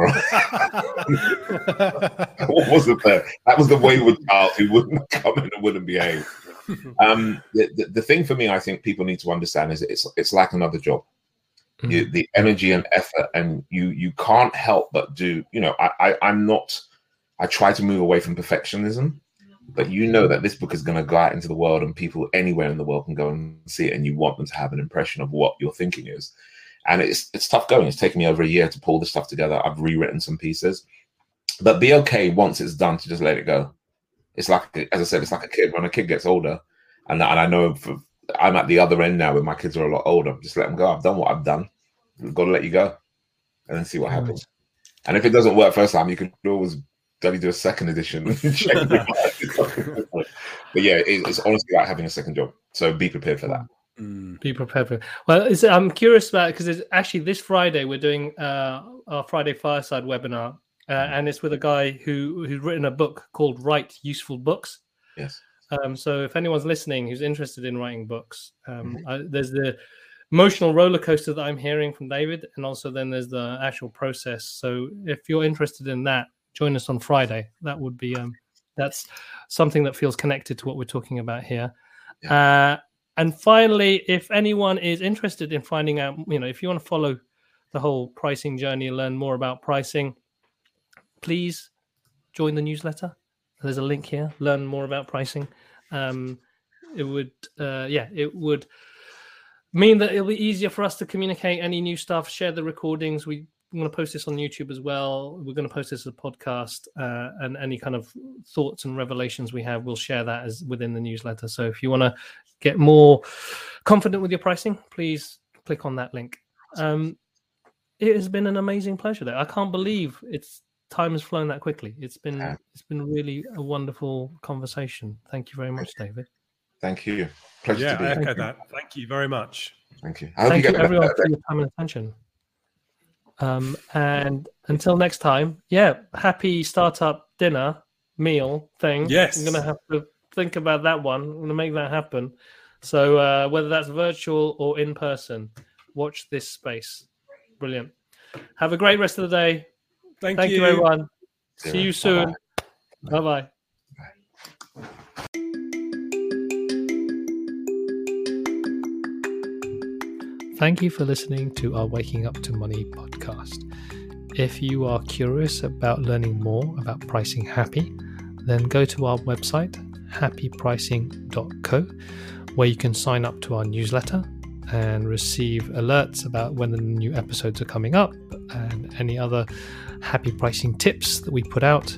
what was the third? That was the wayward child who wouldn't come in and wouldn't behave. Um, the, the, the, thing for me, I think people need to understand is it's it's like another job. Mm-hmm. You, the energy and effort, and you you can't help but do. You know, I, I I'm not. I try to move away from perfectionism but you know that this book is going to go out into the world and people anywhere in the world can go and see it and you want them to have an impression of what your thinking is and it's it's tough going it's taken me over a year to pull this stuff together i've rewritten some pieces but be okay once it's done to just let it go it's like as i said it's like a kid when a kid gets older and, and i know for, i'm at the other end now where my kids are a lot older just let them go i've done what i've done I've got to let you go and then see what happens and if it doesn't work first time you can always Maybe do a second edition. but yeah, it's honestly like having a second job. So be prepared for that. Mm. Be prepared for. It. Well, I'm curious about because it's actually this Friday we're doing uh, our Friday Fireside webinar, uh, mm. and it's with a guy who who's written a book called Write Useful Books. Yes. Um, so if anyone's listening who's interested in writing books, um, mm-hmm. I, there's the emotional roller coaster that I'm hearing from David, and also then there's the actual process. So if you're interested in that, join us on Friday. That would be um, that's something that feels connected to what we're talking about here. Yeah. Uh, and finally, if anyone is interested in finding out, you know, if you want to follow the whole pricing journey and learn more about pricing, please join the newsletter. There's a link here. Learn more about pricing. Um, it would, uh, yeah, it would mean that it'll be easier for us to communicate any new stuff, share the recordings. We I'm going to post this on YouTube as well. We're going to post this as a podcast, uh, and any kind of thoughts and revelations we have, we'll share that as within the newsletter. So if you want to get more confident with your pricing, please click on that link. Um, it has been an amazing pleasure. There, I can't believe it's time has flown that quickly. It's been it's been really a wonderful conversation. Thank you very much, David. Thank you. Pleasure yeah, to be I echo that. Thank you very much. Thank you. Thank you, everyone, for your time and attention. Um, and until next time, yeah, happy startup dinner meal thing. Yes. I'm going to have to think about that one. I'm going to make that happen. So uh, whether that's virtual or in person, watch this space. Brilliant. Have a great rest of the day. Thank, Thank you, you everyone. See See you. you soon. Bye bye. Thank you for listening to our Waking Up to Money podcast. If you are curious about learning more about pricing happy, then go to our website, happypricing.co, where you can sign up to our newsletter and receive alerts about when the new episodes are coming up and any other happy pricing tips that we put out.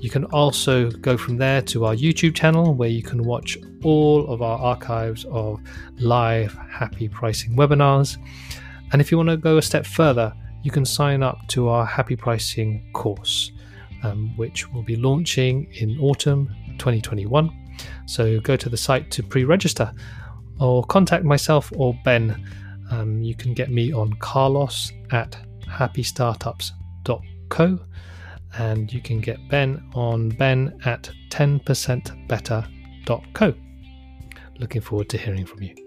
You can also go from there to our YouTube channel where you can watch all of our archives of live happy pricing webinars. And if you want to go a step further, you can sign up to our happy pricing course, um, which will be launching in autumn 2021. So go to the site to pre register or contact myself or Ben. Um, you can get me on carlos at happystartups.co and you can get Ben on ben at 10percentbetter.co. Looking forward to hearing from you.